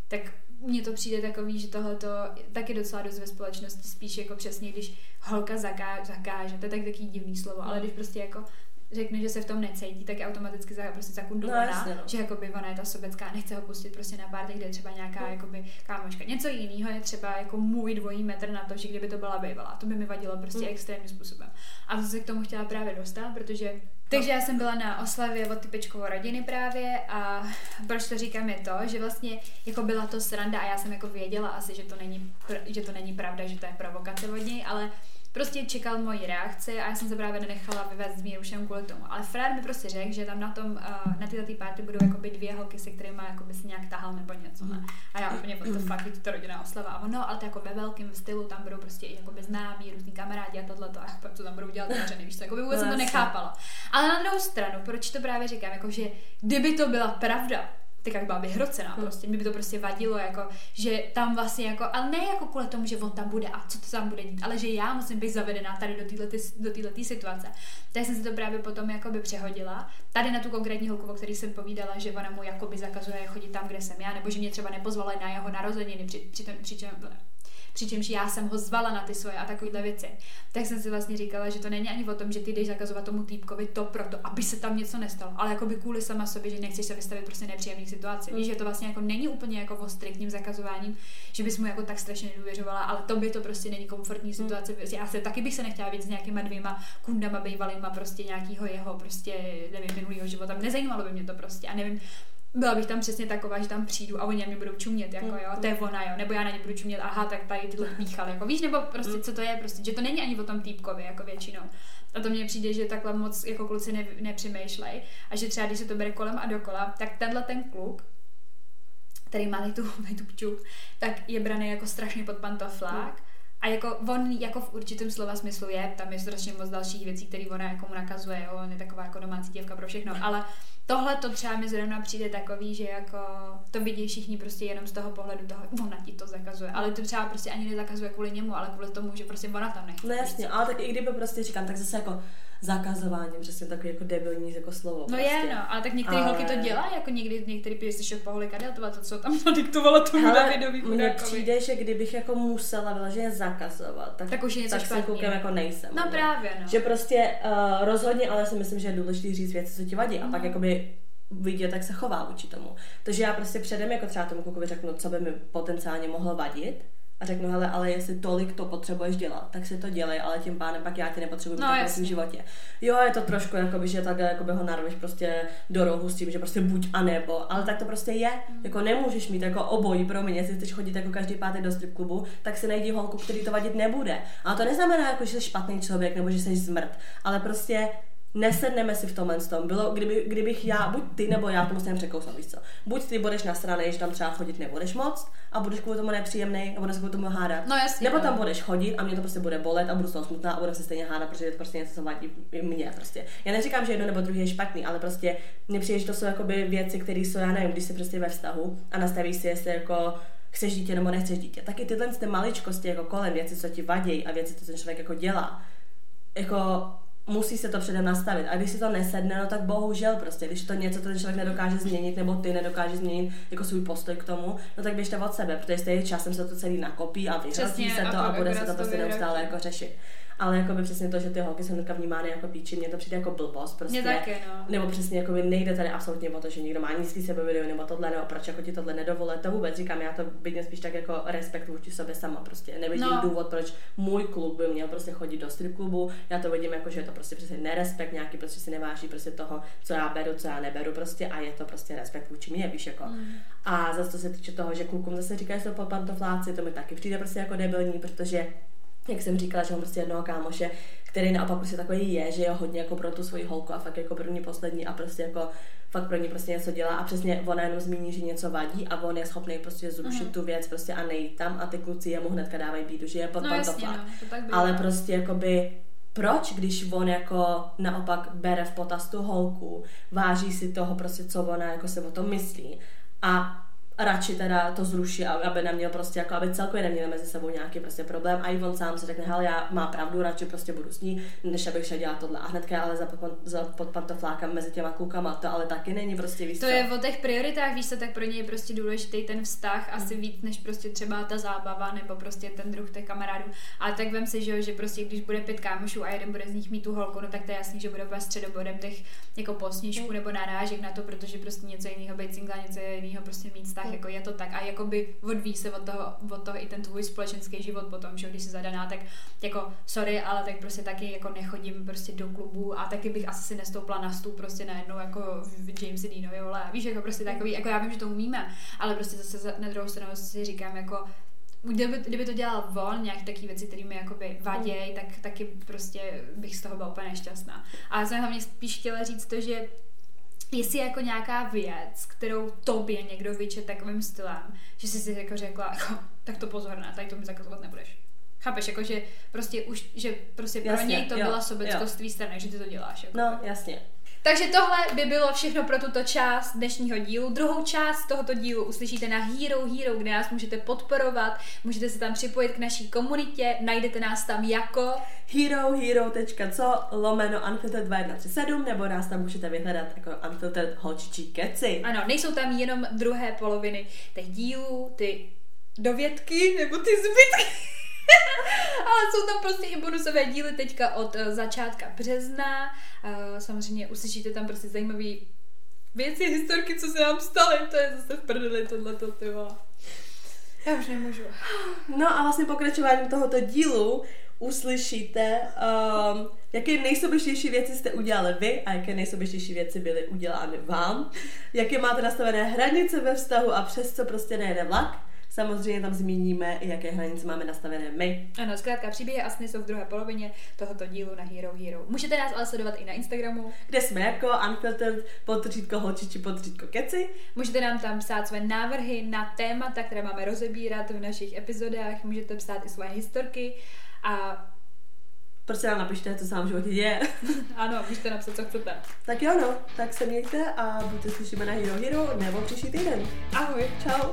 Tak mně to přijde takový, že tohle to taky docela dost ve společnosti, spíš jako přesně, když holka zakáže, zakáže to je tak takový divný slovo, ale když prostě jako řekne, že se v tom necítí, tak je automaticky za, prostě zakundovaná, no, jasně, no. že jakoby ona je ta sobecká, nechce ho pustit prostě na pár kde je třeba nějaká no. jakoby kámoška. Něco jiného je třeba jako můj dvojí metr na to, že kdyby to byla bývalá, to by mi vadilo prostě mm. extrémním způsobem. A to se k tomu chtěla právě dostat, protože takže já jsem byla na oslavě od typečkovo rodiny právě a proč to říkám je to, že vlastně jako byla to sranda a já jsem jako věděla asi, že to není, že to není pravda, že to je provokace od něj, ale prostě čekal moji reakci a já jsem se právě nenechala vyvést z míru všem kvůli tomu. Ale Fred mi prostě řekl, že tam na tom, uh, na této party budou jakoby dvě holky, se kterými jakoby se nějak tahal nebo něco. Ne? A já úplně what the fuck, je to rodinná oslava. A ono, ale to jako ve velkém stylu, tam budou prostě i jakoby známí, různí kamarádi a tohle to, a co tam budou dělat mařeny, víš jako vůbec no, jsem to nechápala. Ale na druhou stranu, proč to právě říkám, jako že kdyby to byla pravda, tak byla vyhrocená hmm. prostě. Mi by to prostě vadilo, jako, že tam vlastně jako, ale ne jako kvůli tomu, že on tam bude a co to tam bude dít, ale že já musím být zavedená tady do této do situace. Tak jsem si to právě potom jakoby přehodila. Tady na tu konkrétní holku, o který jsem povídala, že ona mu jakoby zakazuje chodit tam, kde jsem já, nebo že mě třeba nepozvala na jeho narozeniny, při, při, při, při, přičemž já jsem ho zvala na ty svoje a takovéhle věci. Tak jsem si vlastně říkala, že to není ani o tom, že ty jdeš zakazovat tomu týpkovi to proto, aby se tam něco nestalo, ale jako by kvůli sama sobě, že nechceš se vystavit prostě nepříjemný situaci. Mm. Víš, že to vlastně jako není úplně jako o striktním zakazováním, že bys mu jako tak strašně nedůvěřovala, ale to by to prostě není komfortní mm. situace. Mm. Já se taky bych se nechtěla víc s nějakýma dvěma kundama bývalýma prostě nějakého jeho prostě, nevím, minulého života. Nezajímalo by mě to prostě a nevím, byla bych tam přesně taková, že tam přijdu a oni na mě budou čumět, jako jo, to je ona, jo, nebo já na ně budu čumět, aha, tak tady tyhle píchal, jako víš, nebo prostě mm. co to je, prostě, že to není ani o tom týpkovi, jako většinou. A to mně přijde, že takhle moc jako kluci ne, nepřemýšlej a že třeba když se to bere kolem a dokola, tak tenhle ten kluk, který má tu, tu pču, tak je braný jako strašně pod pantoflák. Mm. A jako on jako v určitém slova smyslu je, tam je strašně moc dalších věcí, které ona jako mu nakazuje, jo, on je taková jako domácí děvka pro všechno, ale tohle to třeba mi zrovna přijde takový, že jako to vidí všichni prostě jenom z toho pohledu toho, ona ti to zakazuje, ale to třeba prostě ani nezakazuje kvůli němu, ale kvůli tomu, že prostě ona tam nechce. No jasně, ale tak i kdyby prostě říkám, tak zase jako zakazováním, přesně takový jako debilní jako slovo. No prostě. je, no, ale tak některé ale... holky to dělají, jako někdy některý PlayStation poholi kadeltovat, to co tam nadiktovalo tomu Davidovi Mně přijde, že kdybych jako musela vyloženě zakazovat, tak, tak už je něco tak špatně. klukem jako nejsem. No právě, no. Že prostě uh, rozhodně, ale si myslím, že je důležité říct věci, co ti vadí. Mm. A pak mhm. jakoby vidět, jak se chová vůči tomu. Takže já prostě předem jako třeba tomu klukovi řeknu, co by mi potenciálně mohlo vadit a řeknu, hele, ale jestli tolik to potřebuješ dělat, tak si to dělej, ale tím pádem pak já tě nepotřebuji no, v svém životě. Jo, je to trošku, jakoby, že takhle jakoby ho narveš prostě do rohu s tím, že prostě buď a nebo, ale tak to prostě je. Mm. Jako nemůžeš mít jako obojí pro mě, jestli chceš chodit jako každý pátek do strip klubu, tak si najdi holku, který to vadit nebude. A to neznamená, jako, že jsi špatný člověk nebo že jsi zmrt, ale prostě nesedneme si v tomhle tom. Bylo, kdyby, kdybych já, buď ty nebo já to musím překousnout, víš co. Buď ty budeš na straně, že tam třeba chodit nebudeš moc a budeš kvůli tomu nepříjemný a budeš kvůli tomu hádat. No jasně. Nebo no. tam budeš chodit a mě to prostě bude bolet a budu z toho smutná a budu se stejně hádat, protože to prostě něco, co vadí mě prostě. Já neříkám, že jedno nebo druhé je špatný, ale prostě mně přijde, že to jsou jakoby věci, které jsou, já nevím, když jsi prostě ve vztahu a nastavíš si, jestli jako chceš dítě nebo nechceš dítě. Taky tyhle ty maličkosti jako kolem věci, co ti vadí a věci, co ten člověk jako dělá, jako musí se to předem nastavit. A když si to nesedne, no tak bohužel prostě, když to něco ten člověk nedokáže změnit, nebo ty nedokáže změnit jako svůj postoj k tomu, no tak běžte od sebe, protože stejně časem se to celý nakopí a vyhrotí se to a, a bude se to prostě neustále jako řešit ale jako by přesně to, že ty holky jsou hnedka vnímány jako píči, mně to přijde jako blbost. Prostě, Mě taky, no. Nebo přesně jako by nejde tady absolutně o to, že někdo má nízký sebevědomí nebo tohle, nebo proč jako ti tohle nedovolí, to vůbec říkám, já to vidím spíš tak jako respekt vůči sobě sama prostě. Nevidím no. důvod, proč můj klub by měl prostě chodit do strip klubu, já to vidím jako, že je to prostě přesně nerespekt, nějaký prostě si neváží prostě toho, co já beru, co já neberu prostě a je to prostě respekt vůči mě, víš jako. Mm. A zase to se týče toho, že klukům zase říkají, že jsou pantofláci, to mi taky přijde prostě jako debilní, protože jak jsem říkala, že mám prostě jednoho kámoše, který naopak prostě takový je, že je hodně jako pro tu svoji holku a fakt jako první, poslední a prostě jako fakt pro ní prostě něco dělá. A přesně ona jenom zmíní, že něco vadí a on je schopný prostě zrušit uh-huh. tu věc prostě a nejít tam a ty kluci jemu hnedka dávají bídu, že je pod no, jasně, no, Ale prostě jakoby proč, když on jako naopak bere v potaz tu holku, váží si toho prostě, co ona jako se o tom myslí a radši teda to zruší, aby neměl prostě jako, aby celkově neměl mezi sebou nějaký prostě problém a i on sám si řekne, hele, já má pravdu, radši prostě budu s ní, než abych šel dělat tohle. A hnedka ale za, pod, za pod pantoflákem mezi těma klukama, to ale taky není prostě víc. To je o těch prioritách, víš co, tak pro něj je prostě důležitý ten vztah asi mm. víc, než prostě třeba ta zábava nebo prostě ten druh těch kamarádů. A tak vem si, že, že prostě když bude pět kámošů a jeden bude z nich mít tu holku, no tak to je jasný, že bude úplně středobodem těch jako posměšků mm. nebo narážek na to, protože prostě něco jiného být single, něco jiného prostě mít vztah, mm. jako je to tak a jakoby odvíjí se od toho, od toho i ten tvůj společenský život potom, že když jsi zadaná, tak jako sorry, ale tak prostě taky jako nechodím prostě do klubu a taky bych asi si nestoupla na stůl prostě najednou jako v James Deanovi, ale víš, jako prostě takový, jako já vím, že to umíme, ale prostě zase na druhou stranu si říkám jako Kdyby, kdyby to dělal on, nějaké takové věci, které mi jakoby vadějí, tak taky prostě bych z toho byla úplně nešťastná. A já jsem hlavně spíš chtěla říct to, že jestli jako nějaká věc, kterou tobě někdo vyče takovým stylem, že jsi si jako řekla, jako, tak to pozor na, tady to mi zakazovat nebudeš. Chápeš, jako že prostě už, že prostě jasně, pro něj to jo, byla sobeckost tvý strany, že ty to děláš. Jako. No, jasně. Takže tohle by bylo všechno pro tuto část dnešního dílu. Druhou část tohoto dílu uslyšíte na Hero Hero, kde nás můžete podporovat, můžete se tam připojit k naší komunitě, najdete nás tam jako herohero.co lomeno unfiltered 2137 nebo nás tam můžete vyhledat jako unfiltered holčičí keci. Ano, nejsou tam jenom druhé poloviny těch dílů, ty dovědky nebo ty zbytky. Ale jsou tam prostě i bonusové díly teďka od uh, začátka března. Uh, samozřejmě uslyšíte tam prostě zajímavé věci, historky, co se nám staly. To je zase v prdeli tohleto, ty Já už nemůžu. No a vlastně pokračováním tohoto dílu uslyšíte, um, jaké nejsobečtější věci jste udělali vy a jaké nejsobečtější věci byly udělány vám, jaké máte nastavené hranice ve vztahu a přes co prostě nejde vlak. Samozřejmě tam zmíníme, i jaké hranice máme nastavené my. Ano, zkrátka příběhy a sny jsou v druhé polovině tohoto dílu na Hero Hero. Můžete nás ale sledovat i na Instagramu, kde jsme jako unfiltered potřítko holčiči potřítko keci. Můžete nám tam psát své návrhy na témata, které máme rozebírat v našich epizodách. Můžete psát i své historky a prostě nám napište, co se vám v životě děje. ano, můžete napsat, co chcete. Tak jo, no, tak se mějte a buďte slyšíme na Hero Hero nebo příští týden. Ahoj. Čau.